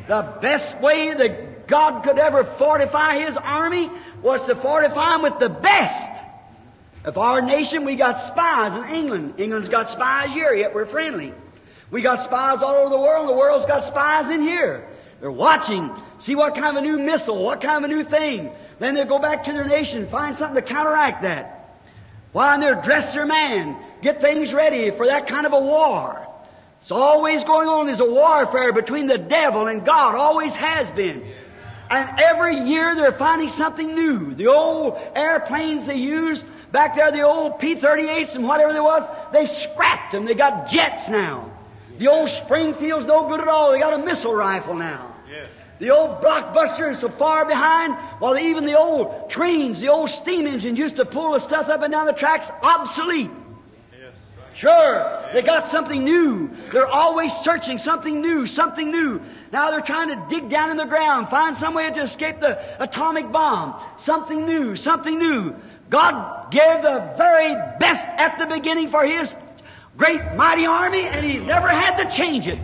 The best way that God could ever fortify His army was to fortify them with the best. If our nation, we got spies in England. England's got spies here, yet we're friendly. We got spies all over the world, the world's got spies in here. They're watching, see what kind of a new missile, what kind of a new thing. Then they go back to their nation, find something to counteract that. Why, and they're dress their man, get things ready for that kind of a war. It's always going on. There's a warfare between the devil and God. Always has been. And every year they're finding something new. The old airplanes they used back there, the old P-38s and whatever there was, they scrapped them. They got jets now. The old Springfield's no good at all. They got a missile rifle now. The old blockbuster is so far behind, while even the old trains, the old steam engines used to pull the stuff up and down the tracks, obsolete. Sure, they got something new. They're always searching something new, something new. Now they're trying to dig down in the ground, find some way to escape the atomic bomb. Something new, something new. God gave the very best at the beginning for His great mighty army, and He's never had to change it.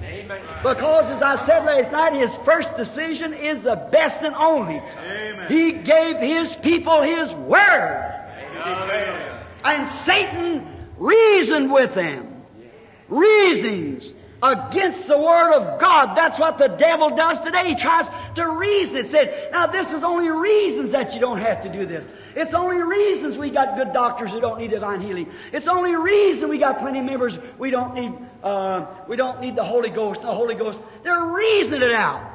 Because, as I said last night, His first decision is the best and only. Amen. He gave His people His Word. Hallelujah. And Satan reasoned with them. Reasonings against the Word of God. That's what the devil does today. He tries to reason it. Said, now this is only reasons that you don't have to do this. It's only reasons we got good doctors who don't need divine healing. It's only reason we got plenty of members we don't need, uh, we don't need the Holy Ghost, the Holy Ghost. They're reasoning it out.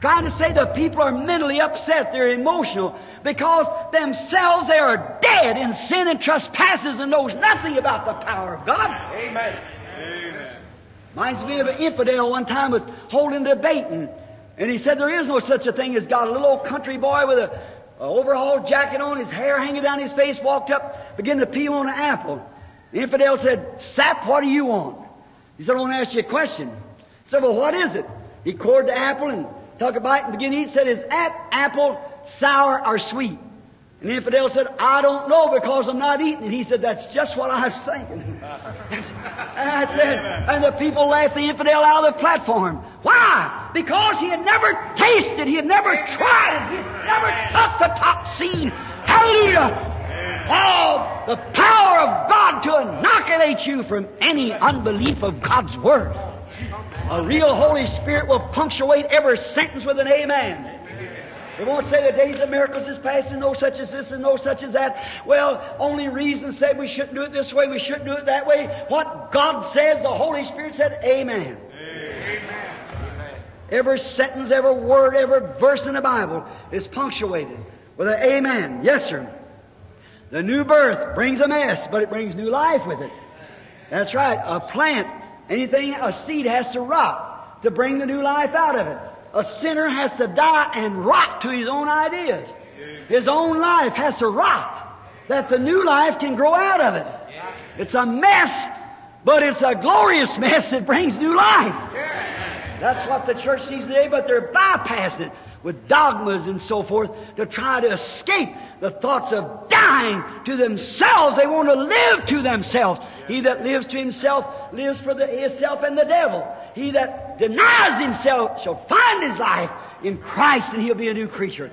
Trying to say the people are mentally upset, they're emotional, because themselves they are dead in sin and trespasses and knows nothing about the power of God. Amen. Amen. Reminds me of an infidel one time was holding a debate and, he said there is no such a thing as God. A little old country boy with a, a jacket on, his hair hanging down his face, walked up, began to peel on an apple. The infidel said, Sap, what do you want? He said, I want to ask you a question. He said, well, what is it? He cored the apple and took a bite and began to eat. He said, is that apple sour or sweet? And the infidel said, I don't know because I'm not eating it. He said, that's just what I was thinking. [LAUGHS] That's it. And the people laughed the infidel out of the platform. Why? Because he had never tasted, he had never tried it, he had never took the toxin. Hallelujah! Oh, the power of God to inoculate you from any unbelief of God's Word. A real Holy Spirit will punctuate every sentence with an amen. They won't say the days of miracles is past and no such as this and no such as that. Well, only reason said we shouldn't do it this way, we shouldn't do it that way. What God says, the Holy Spirit said, Amen. Every sentence, every word, every verse in the Bible is punctuated with an Amen. Yes, sir. The new birth brings a mess, but it brings new life with it. That's right. A plant, anything, a seed has to rot to bring the new life out of it. A sinner has to die and rot to his own ideas. His own life has to rot that the new life can grow out of it. It's a mess, but it's a glorious mess that brings new life. That's what the church sees today, but they're bypassing it with dogmas and so forth to try to escape the thoughts of dying to themselves. They want to live to themselves. He that lives to himself lives for the, himself and the devil. He that denies himself shall find his life in Christ and he'll be a new creature.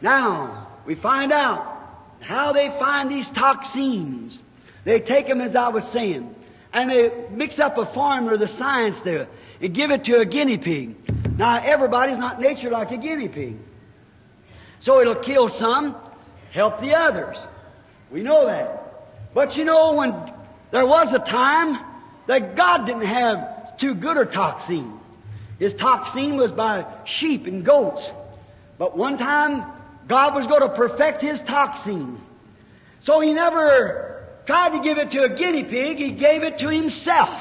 Now, we find out how they find these toxins. They take them, as I was saying, and they mix up a formula, the science there, and give it to a guinea pig. Now, everybody's not natured like a guinea pig. So it'll kill some, help the others. We know that. But you know, when there was a time that God didn't have too good a toxin. His toxin was by sheep and goats. But one time, God was going to perfect His toxin. So He never tried to give it to a guinea pig, He gave it to Himself.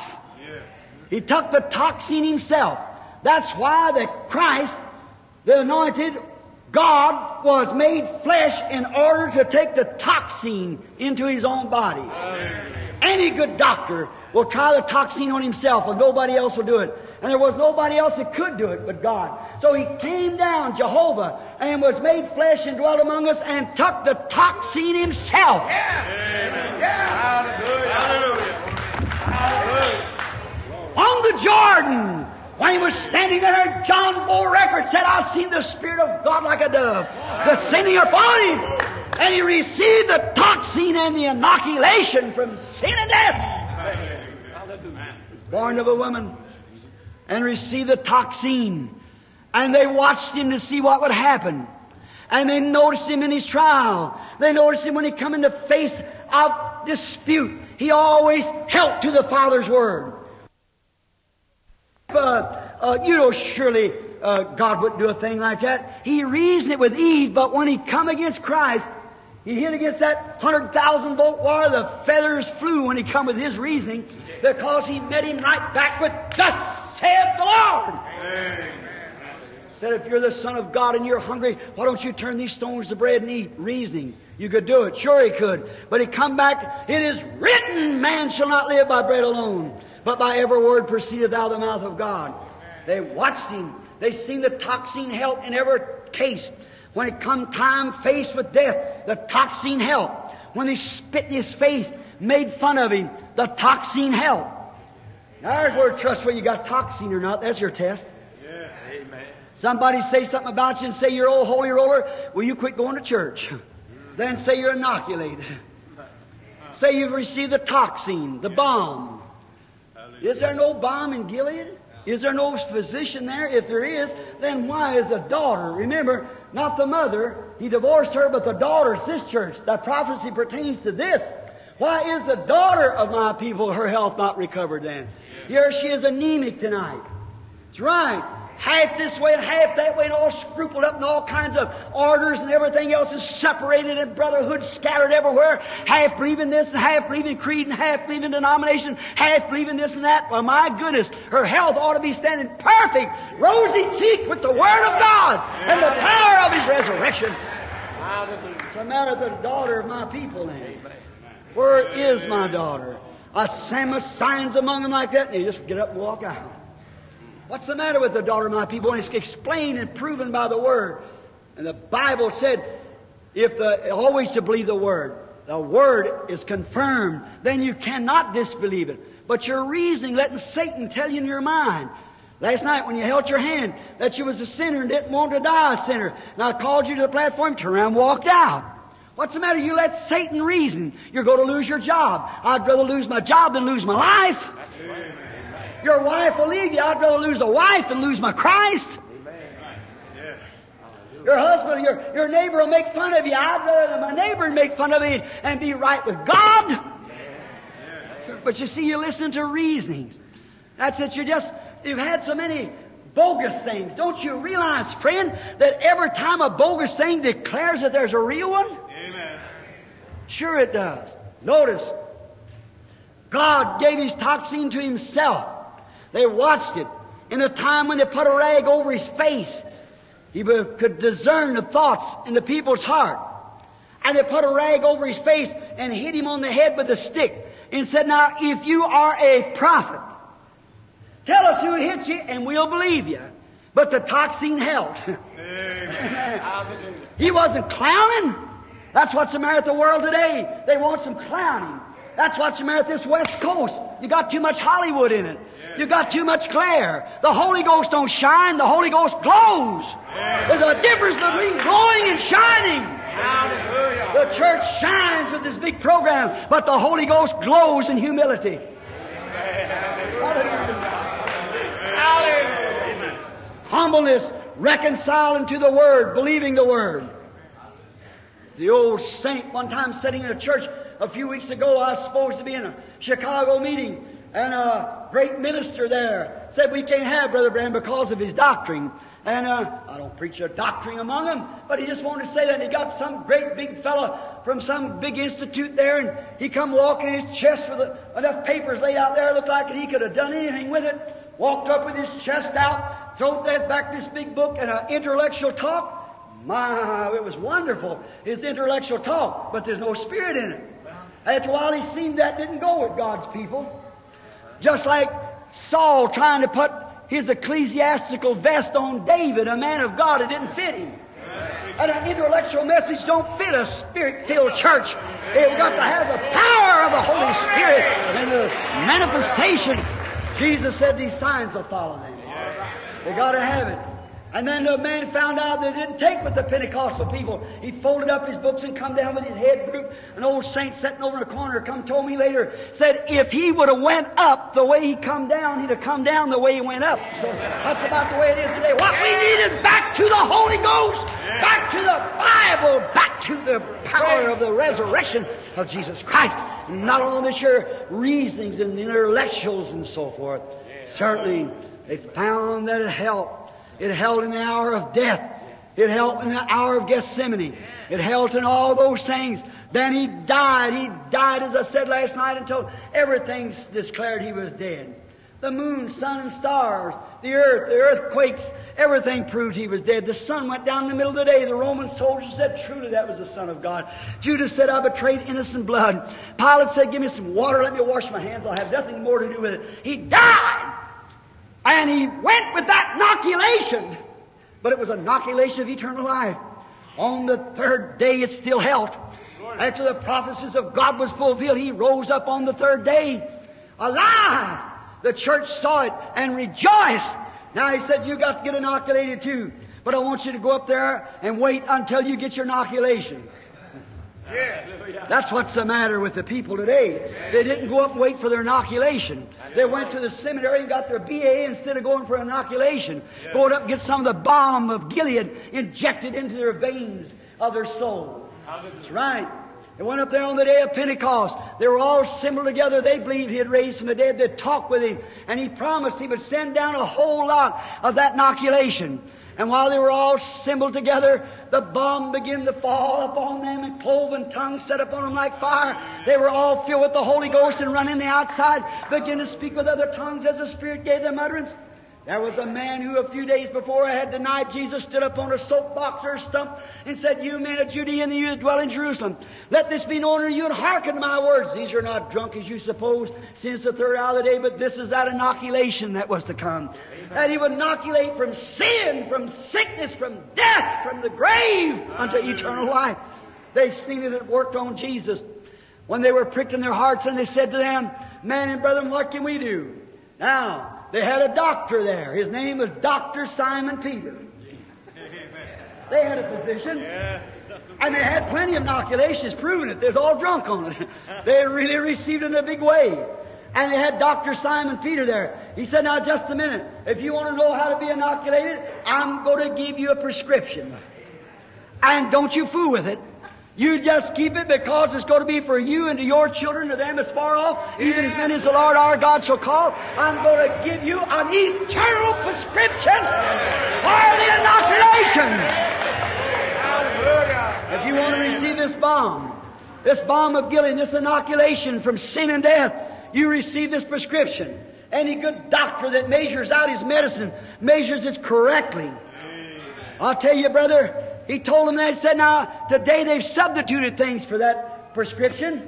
He took the toxin Himself. That's why that Christ, the anointed God, was made flesh in order to take the toxin into His own body. Any good doctor will try the toxin on himself and nobody else will do it. And there was nobody else that could do it but God. So He came down, Jehovah, and was made flesh and dwelt among us and took the toxin Himself. Yeah. Hallelujah. Hallelujah. On the Jordan, when he was standing there, John bore record said, I seen the Spirit of God like a dove descending upon him. And he received the toxin and the inoculation from sin and death. He was born of a woman and received the toxin. And they watched him to see what would happen. And they noticed him in his trial. They noticed him when he come in the face of dispute. He always held to the Father's word. Uh, uh, you know, surely uh, God wouldn't do a thing like that. He reasoned it with Eve, but when he come against Christ, he hit against that hundred thousand volt wire. The feathers flew when he come with his reasoning, because he met him right back with "Thus saith the Lord." Said, if you're the Son of God and you're hungry, why don't you turn these stones to bread and eat? Reasoning. You could do it. Sure he could. But he come back, it is written, man shall not live by bread alone, but by every word proceedeth out of the mouth of God. They watched him. They seen the toxin help in every case. When it come time faced with death, the toxin helped. When they spit in his face, made fun of him, the toxin helped. There's where trust whether you got toxin or not. That's your test. Yeah, amen. Somebody say something about you and say you're old holy roller. Will you quit going to church? Then say you're inoculated. [LAUGHS] Say you've received the toxin, the balm. Is there no balm in Gilead? Is there no physician there? If there is, then why is the daughter? Remember, not the mother. He divorced her, but the daughter is this church. That prophecy pertains to this. Why is the daughter of my people, her health not recovered then? Here she is anemic tonight. It's right half this way and half that way and all scrupled up and all kinds of orders and everything else is separated and brotherhood scattered everywhere, half believing this and half believing creed and half believing denomination, half believing this and that. Well, my goodness, her health ought to be standing perfect, rosy cheeked with the Word of God and the power of His resurrection. It's a matter of the daughter of my people then. Where is my daughter? I send signs among them like that and they just get up and walk out. What's the matter with the daughter of my people? And it's explained and proven by the Word. And the Bible said, if the, always to believe the Word, the Word is confirmed, then you cannot disbelieve it. But your reasoning, letting Satan tell you in your mind. Last night when you held your hand that you was a sinner and didn't want to die a sinner, and I called you to the platform, turned around walked out. What's the matter? You let Satan reason. You're going to lose your job. I'd rather lose my job than lose my life. Your wife will leave you. I'd rather lose a wife than lose my Christ. Your husband, your, your neighbor will make fun of you. I'd rather my neighbor make fun of me and be right with God. But you see, you're listening to reasonings. That's it. You just, you've had so many bogus things. Don't you realize, friend, that every time a bogus thing declares that there's a real one? Amen. Sure it does. Notice, God gave His toxin to Himself. They watched it. In a time when they put a rag over his face, he could discern the thoughts in the people's heart. And they put a rag over his face and hit him on the head with a stick and said, Now, if you are a prophet, tell us who hit you and we'll believe you. But the toxin held. [LAUGHS] he wasn't clowning. That's what's the matter with the world today. They want some clowning. That's what's the matter with this West Coast. You got too much Hollywood in it. You got too much glare. The Holy Ghost don't shine, the Holy Ghost glows. There's a difference between glowing and shining. The church shines with this big program, but the Holy Ghost glows in humility. Hallelujah. Humbleness, reconciling to the Word, believing the Word. The old saint one time sitting in a church a few weeks ago, I was supposed to be in a Chicago meeting, and a great minister there said we can't have Brother Branham because of his doctrine. And uh, I don't preach a doctrine among them, but he just wanted to say that. And he got some great big fella from some big institute there, and he come walking his chest with a, enough papers laid out there, looked like he could have done anything with it. Walked up with his chest out, thrown that back this big book, and an intellectual talk. My, it was wonderful, his intellectual talk, but there's no spirit in it. After a while, he seen that didn't go with God's people. Just like Saul trying to put his ecclesiastical vest on David, a man of God, it didn't fit him. And an intellectual message don't fit a spirit-filled church. They've got to have the power of the Holy Spirit and the manifestation. Jesus said these signs will follow them. They got to have it. And then the man found out that it didn't take with the Pentecostal people. He folded up his books and come down with his head drooped. An old saint sitting over in a corner come told me later, said if he would have went up the way he come down, he'd have come down the way he went up. So that's about the way it is today. What we need is back to the Holy Ghost, back to the Bible, back to the power of the resurrection of Jesus Christ. Not only your reasonings and intellectuals and so forth. Certainly, they found that it helped. It held in the hour of death. It held in the hour of Gethsemane. It held in all those things. Then he died. He died, as I said last night, until everything declared he was dead. The moon, sun, and stars, the earth, the earthquakes, everything proved he was dead. The sun went down in the middle of the day. The Roman soldiers said, truly that was the Son of God. Judas said, I betrayed innocent blood. Pilate said, give me some water, let me wash my hands, I'll have nothing more to do with it. He died! And he went with that inoculation. But it was an inoculation of eternal life. On the third day it still held. After the prophecies of God was fulfilled, he rose up on the third day. Alive! The church saw it and rejoiced. Now he said, you got to get inoculated too. But I want you to go up there and wait until you get your inoculation. That's what's the matter with the people today. They didn't go up and wait for their inoculation. They went to the seminary and got their BA instead of going for inoculation. Going up and get some of the balm of Gilead injected into their veins of their soul. That's right. They went up there on the day of Pentecost. They were all assembled together. They believed he had raised from the dead. They talked with him. And he promised he would send down a whole lot of that inoculation. And while they were all assembled together, the balm began to fall upon them and cloven tongues set upon them like fire. They were all filled with the Holy Ghost and running the outside, began to speak with other tongues as the Spirit gave them utterance. There was a man who a few days before had denied Jesus stood up on a soapbox or a stump and said, You men of Judea and you that dwell in Jerusalem, let this be known unto you and hearken to my words. These are not drunk as you suppose since the third hour of the day, but this is that inoculation that was to come. That he would inoculate from sin, from sickness, from death, from the grave unto eternal life. They seen it at worked on Jesus. When they were pricked in their hearts and they said to them, Man and brethren, what can we do? Now, they had a doctor there. His name was Dr. Simon Peter. They had a physician. And they had plenty of inoculations proving it. They was all drunk on it. They really received it in a big way. And they had Dr. Simon Peter there. He said, now just a minute. If you want to know how to be inoculated, I'm going to give you a prescription. And don't you fool with it. You just keep it because it's going to be for you and to your children, to them as far off, even as many as the Lord our God shall call. I'm going to give you an eternal prescription for the inoculation. If you want to receive this balm, this balm of Gilead, this inoculation from sin and death, you receive this prescription. Any good doctor that measures out his medicine measures it correctly. I'll tell you, brother, he told him that. He said, now, today they've substituted things for that prescription.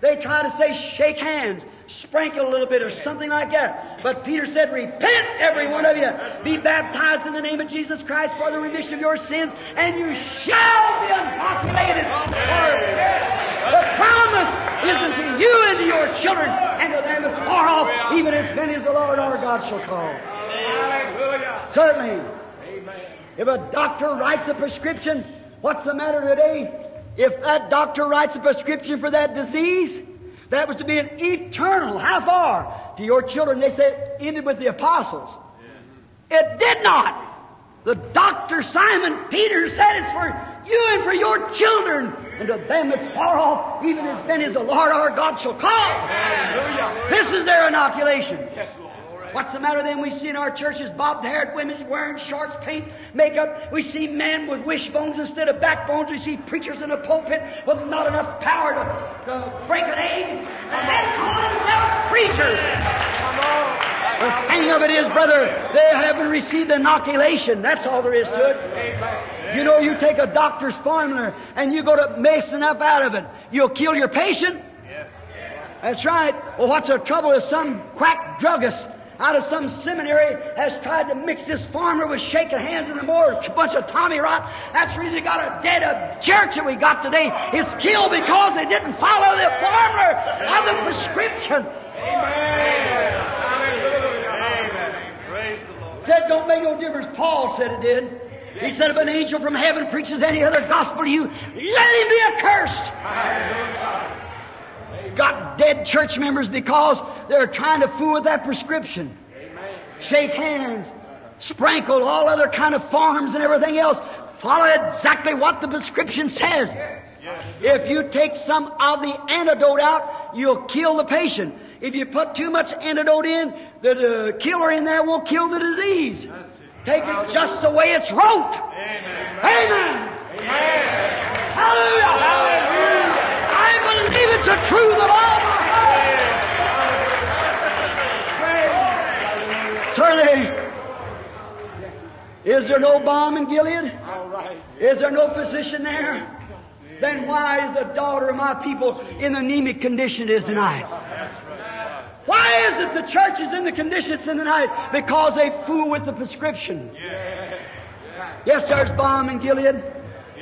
They try to say, shake hands, sprinkle a little bit, or something like that. But Peter said, repent, every one of you. Be baptized in the name of Jesus Christ for the remission of your sins, and you shall be inoculated. The promise is unto you and to your children, and to them as far off, even as many as the Lord our God shall call. Certainly. If a doctor writes a prescription, what's the matter today? If that doctor writes a prescription for that disease, that was to be an eternal. How far? To your children, they said, it ended with the apostles. It did not. The doctor Simon Peter said it's for you and for your children, and to them it's far off, even as many as the Lord our God shall call. This is their inoculation. What's the matter then? We see in our churches bobbed haired women wearing shorts, paint, makeup. We see men with wishbones instead of backbones. We see preachers in the pulpit with not enough power to, to break an egg. And they call themselves preachers. The thing of it is, brother, they haven't received the inoculation. That's all there is to it. You know, you take a doctor's formula and you go to mess enough out of it. You'll kill your patient. That's right. Well, what's the trouble is some quack druggist out of some seminary has tried to mix this farmer with shaking hands and a more bunch of Tommy rot. That's really got a dead a church that we got today is killed because they didn't follow the farmer of the prescription. Amen. Praise the Lord. Said don't make no difference. Paul said it did. He said if an angel from heaven preaches any other gospel to you, let him be accursed. Got dead church members because they're trying to fool with that prescription. Shake hands, sprinkle all other kind of forms and everything else. Follow exactly what the prescription says. If you take some of the antidote out, you'll kill the patient. If you put too much antidote in, the uh, killer in there won't kill the disease. Take it just the way it's wrote. Amen. Hallelujah. I believe it's the truth of all my heart. Is there no balm in Gilead? Is there no physician there? Then why is the daughter of my people in anemic condition is tonight? Why is it the church is in the condition it's in tonight? Because they fool with the prescription. Yes, there's balm in Gilead.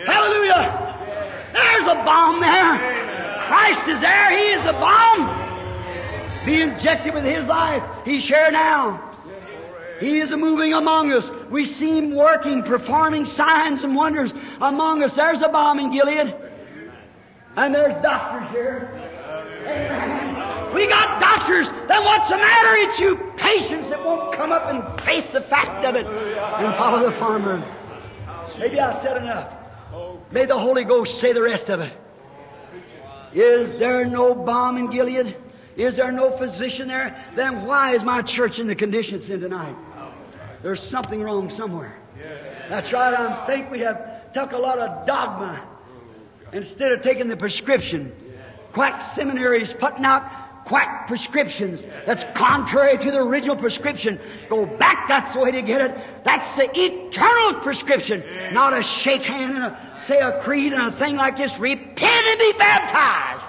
Hallelujah! There's a balm there. Christ is there. He is a balm. Be injected with His life. He's here now. He is moving among us. We see Him working, performing signs and wonders among us. There's a balm in Gilead. And there's doctors here. Amen. We got doctors. Then what's the matter? It's you patients that won't come up and face the fact of it and follow the farmer. Maybe I said enough. May the Holy Ghost say the rest of it. Is there no balm in Gilead? Is there no physician there? Then why is my church in the condition it's in tonight? There's something wrong somewhere. That's right. I think we have took a lot of dogma instead of taking the prescription. Quack seminaries putting out quack prescriptions that's contrary to the original prescription. Go back, that's the way to get it. That's the eternal prescription, not a shake hand and a, say a creed and a thing like this. Repent and be baptized.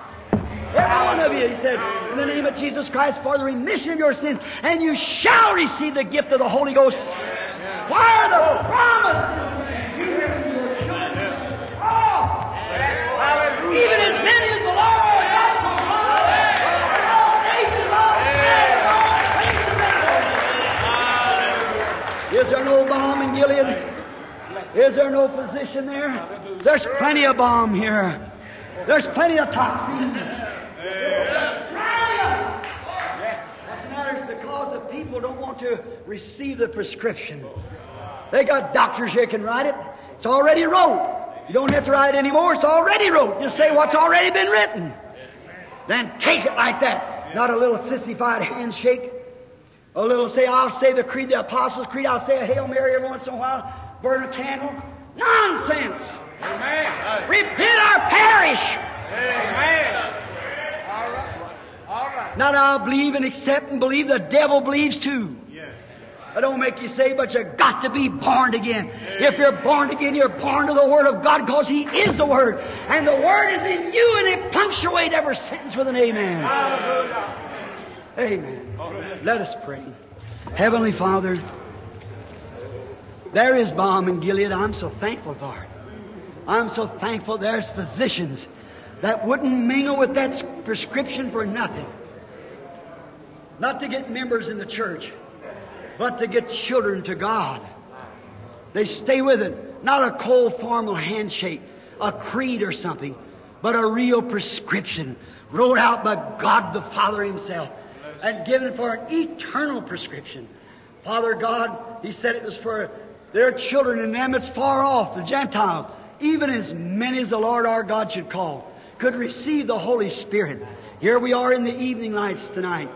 Every one of you, he said, in the name of Jesus Christ for the remission of your sins, and you shall receive the gift of the Holy Ghost. For the promise is given to your children. Oh, even as many Is there no physician there? There's plenty of balm here. There's plenty of toxins. What's the matter is because the people don't want to receive the prescription. They got doctors here can write it. It's already wrote. You don't have to write it anymore. It's already wrote. Just say what's already been written. Then take it like that. Not a little sissified handshake. A little say, I'll say the creed, the Apostles' Creed. I'll say a Hail Mary every once in a while. Burn a candle. Nonsense. Amen. Repent or perish. Amen. All right. All right. Not I'll believe and accept and believe. The devil believes too. Yes. I don't make you say, but you got to be born again. If you're born again, you're born to the Word of God because He is the Word. And the Word is in you and it punctuate every sentence with an amen. Amen. Let us pray. Heavenly Father, there is balm in Gilead. I'm so thankful it. I'm so thankful there's physicians that wouldn't mingle with that prescription for nothing. Not to get members in the church, but to get children to God. They stay with it. Not a cold formal handshake, a creed or something, but a real prescription wrote out by God the Father Himself and given for an eternal prescription. Father God, He said it was for their children and them that's far off, the Gentiles, even as many as the Lord our God should call, could receive the Holy Spirit. Here we are in the evening lights tonight.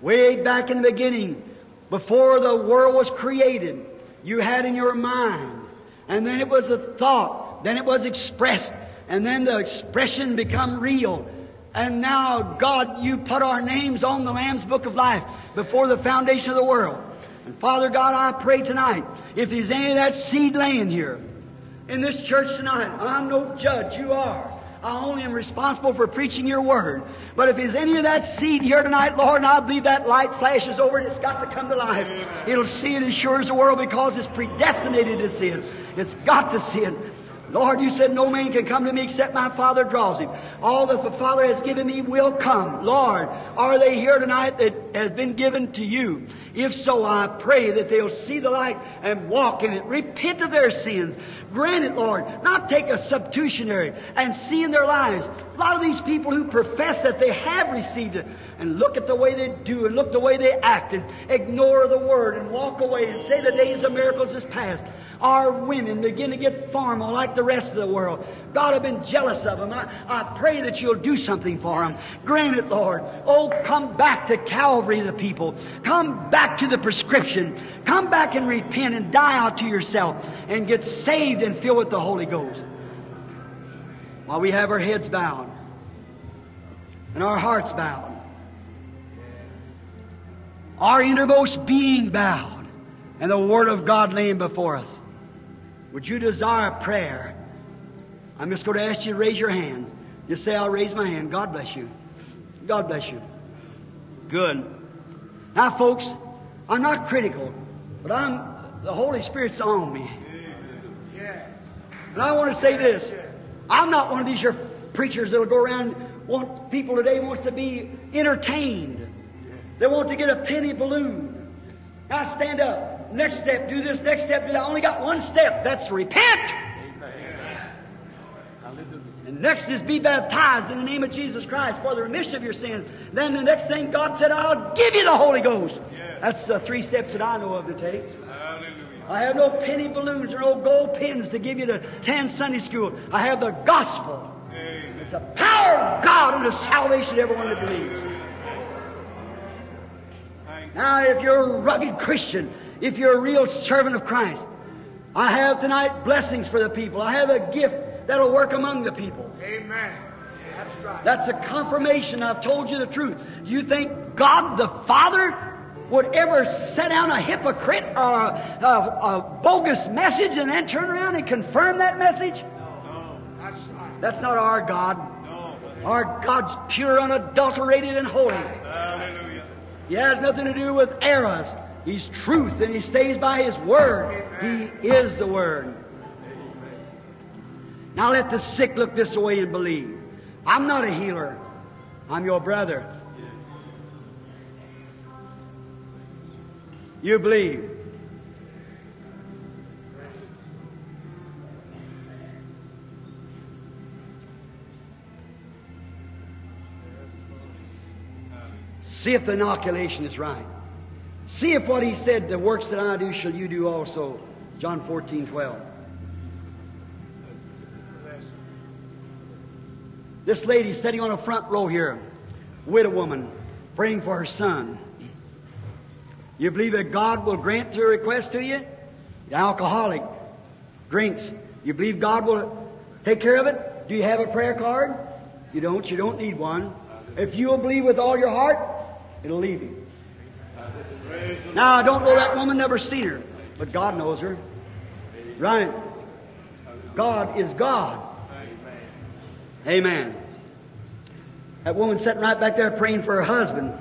Way back in the beginning, before the world was created, you had in your mind, and then it was a thought, then it was expressed, and then the expression become real. And now, God, you put our names on the Lamb's Book of Life before the foundation of the world. And Father God, I pray tonight, if there's any of that seed laying here, in this church tonight, I'm no judge, you are. I only am responsible for preaching your word. But if there's any of that seed here tonight, Lord, and I believe that light flashes over it, it's got to come to life. It'll see it as sure as the world because it's predestinated to see it. It's got to see it. Lord, you said no man can come to me except my Father draws him. All that the Father has given me will come. Lord, are they here tonight that has been given to you? If so, I pray that they'll see the light and walk in it. Repent of their sins. Grant it, Lord. Not take a substitutionary and see in their lives. A lot of these people who profess that they have received it and look at the way they do and look the way they act and ignore the word and walk away and say the days of miracles is past. Our women begin to get formal like the rest of the world. God, I've been jealous of them. I, I pray that you'll do something for them. Grant it, Lord. Oh, come back to Calvary, the people. Come back to the prescription. Come back and repent and die out to yourself and get saved and filled with the Holy Ghost. While we have our heads bowed and our hearts bowed, our innermost being bowed, and the Word of God laying before us. Would you desire prayer? I'm just going to ask you to raise your hand. Just say, I'll raise my hand. God bless you. God bless you. Good. Now, folks, I'm not critical, but I'm the Holy Spirit's on me. And I want to say this. I'm not one of these your preachers that'll go around want people today wants to be entertained. They want to get a penny balloon. Now stand up. Next step, do this. Next step, do that. I only got one step. That's repent. And next is be baptized in the name of Jesus Christ for the remission of your sins. Then the next thing God said, I'll give you the Holy Ghost. That's the three steps that I know of to take. I have no penny balloons or no gold pins to give you to attend Sunday school. I have the gospel. It's the power of God and the salvation of everyone that believes. Now, if you're a rugged Christian, if you're a real servant of Christ, I have tonight blessings for the people. I have a gift that'll work among the people. Amen. That's right. That's a confirmation. I've told you the truth. Do you think God the Father would ever set down a hypocrite or a, a, a bogus message and then turn around and confirm that message? That's right. That's not our God. Our God's pure, unadulterated, and holy. Hallelujah. He has nothing to do with errors. He's truth and He stays by His Word. He is the Word. Now let the sick look this way and believe. I'm not a healer. I'm your brother. You believe. See if the inoculation is right. See if what he said, the works that I do shall you do also. John 14, 12. This lady sitting on the front row here, widow woman, praying for her son. You believe that God will grant your request to you? The alcoholic drinks. You believe God will take care of it? Do you have a prayer card? You don't. You don't need one. If you will believe with all your heart, it'll leave you. Now, I don't know that woman, never seen her, but God knows her. Right. God is God. Amen. That woman sitting right back there praying for her husband,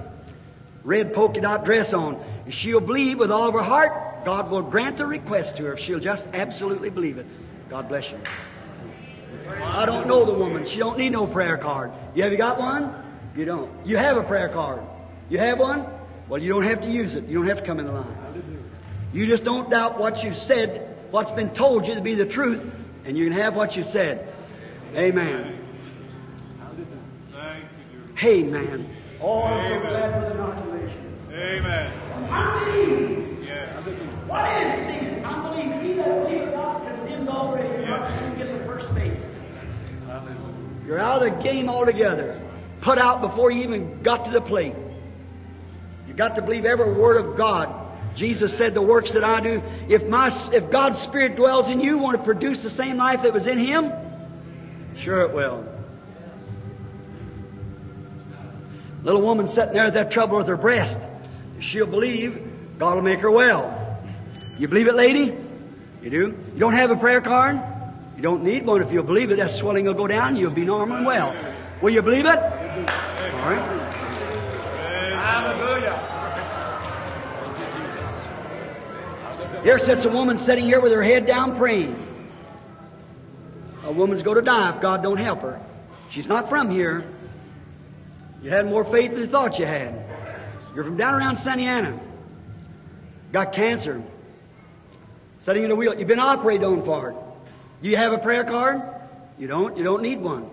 red polka dot dress on. If she'll believe with all of her heart, God will grant the request to her if she'll just absolutely believe it. God bless you. I don't know the woman. She don't need no prayer card. You have you got one? You don't. You have a prayer card. You have one? Well, you don't have to use it. You don't have to come in the line. You just don't doubt what you said, what's been told you to be the truth, and you can have what you said. Amen. Amen. Oh, I'm so glad for the inoculation. Amen. Unbelief. Yeah. What is sin? Unbelief. He that believes God condemned already. You're not going to get the first base. You're out of the game altogether. Put out before you even got to the plate. You've got to believe every word of God. Jesus said, "The works that I do, if my if God's Spirit dwells in you, want to produce the same life that was in Him, sure it will." Little woman sitting there with that trouble with her breast. She'll believe God will make her well. You believe it, lady? You do? You don't have a prayer card? You don't need one if you'll believe it. That swelling will go down. You'll be normal and well. Will you believe it? All right. Hallelujah. Here sits a woman sitting here with her head down praying. A woman's going to die if God don't help her. She's not from here. You had more faith than you thought you had. You're from down around Santa Ana. Got cancer. Sitting in a wheel. You've been operated on for it. Do you have a prayer card? You don't. You don't need one.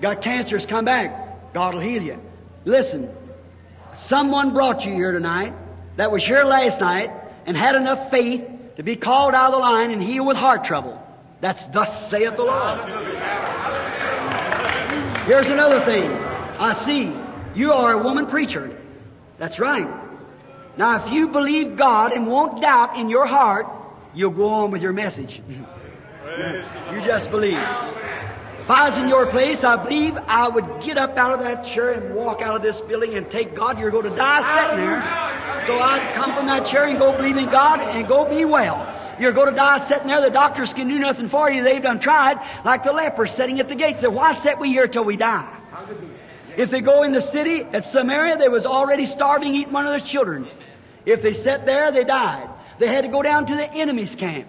Got cancer. It's come back. God will heal you. Listen. Someone brought you here tonight that was here last night and had enough faith to be called out of the line and healed with heart trouble. That's thus saith the Lord. Here's another thing. I see. You are a woman preacher. That's right. Now, if you believe God and won't doubt in your heart, you'll go on with your message. [LAUGHS] you just believe. If I was in your place, I believe I would get up out of that chair and walk out of this building and take God. You're going to die sitting there. So I'd come from that chair and go believe in God and go be well. You're going to die sitting there. The doctors can do nothing for you. They've done tried, like the lepers sitting at the gate. Said, why sit we here till we die? If they go in the city at Samaria, they was already starving, eating one of their children. If they sat there, they died. They had to go down to the enemy's camp.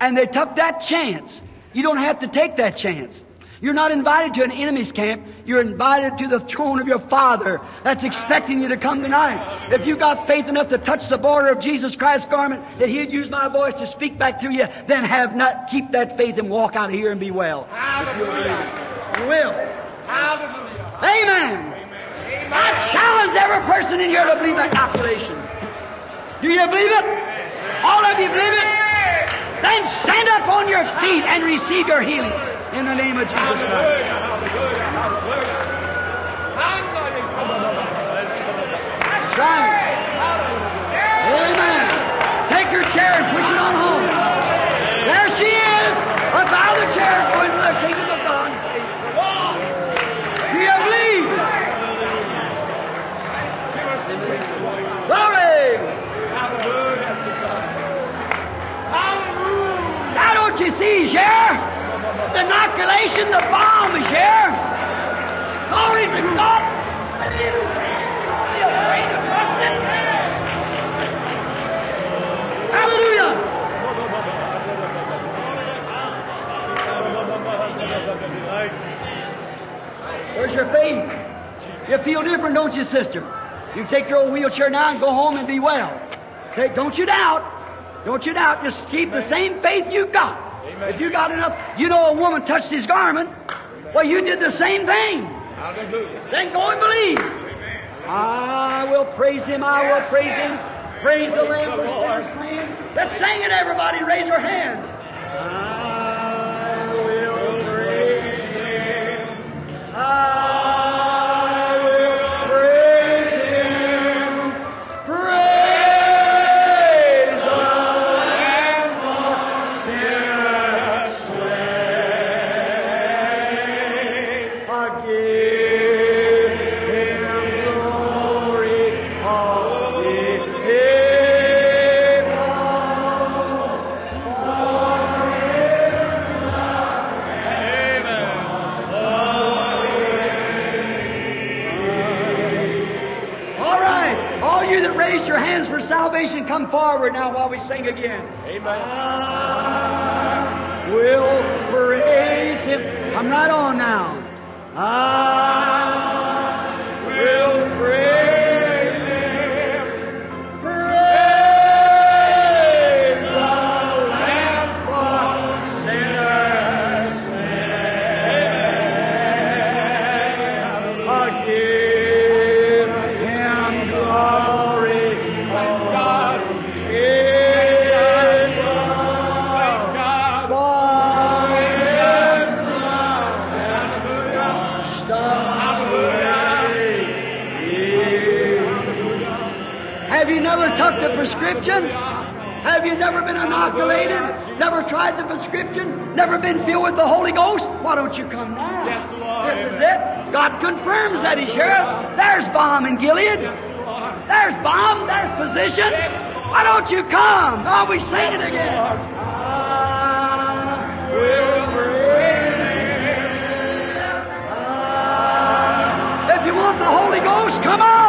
And they took that chance. You don't have to take that chance. You're not invited to an enemy's camp. You're invited to the throne of your Father that's expecting you to come tonight. If you've got faith enough to touch the border of Jesus Christ's garment, that He'd use my voice to speak back to you, then have not, keep that faith and walk out of here and be well. Hallelujah. You will. Hallelujah. Amen. I challenge every person in here to believe that calculation. Do you believe it? All of you believe it? Then stand up on your feet and receive your healing in the name of Jesus Christ. Amen. Take your chair and push it on home. There she is. Up out of the chair, going to the kingdom of God. Do you believe? Glory! Now don't you see, Sheriff? The inoculation, the balm is here. Glory to God. Hallelujah. Where's your faith? You feel different, don't you, sister? You take your old wheelchair now and go home and be well. Okay, don't you doubt. Don't you doubt. Just keep the same faith you got. If you got enough, you know a woman touched his garment. Well, you did the same thing. Hallelujah. Then go and believe. I will praise him. I will praise him. Praise the Lamb for slain. Let's sing it, everybody. Raise your hands. I will praise him. I forward now while we sing again. Amen. I will praise Him. Come right on now. I will praise Have you never been inoculated? Never tried the prescription? Never been filled with the Holy Ghost? Why don't you come now? Yes, Lord. This is it. God confirms that He's here. There's balm in Gilead. There's balm. There's physicians. Why don't you come? Oh, we sing it again. I will praise If you want the Holy Ghost, come on.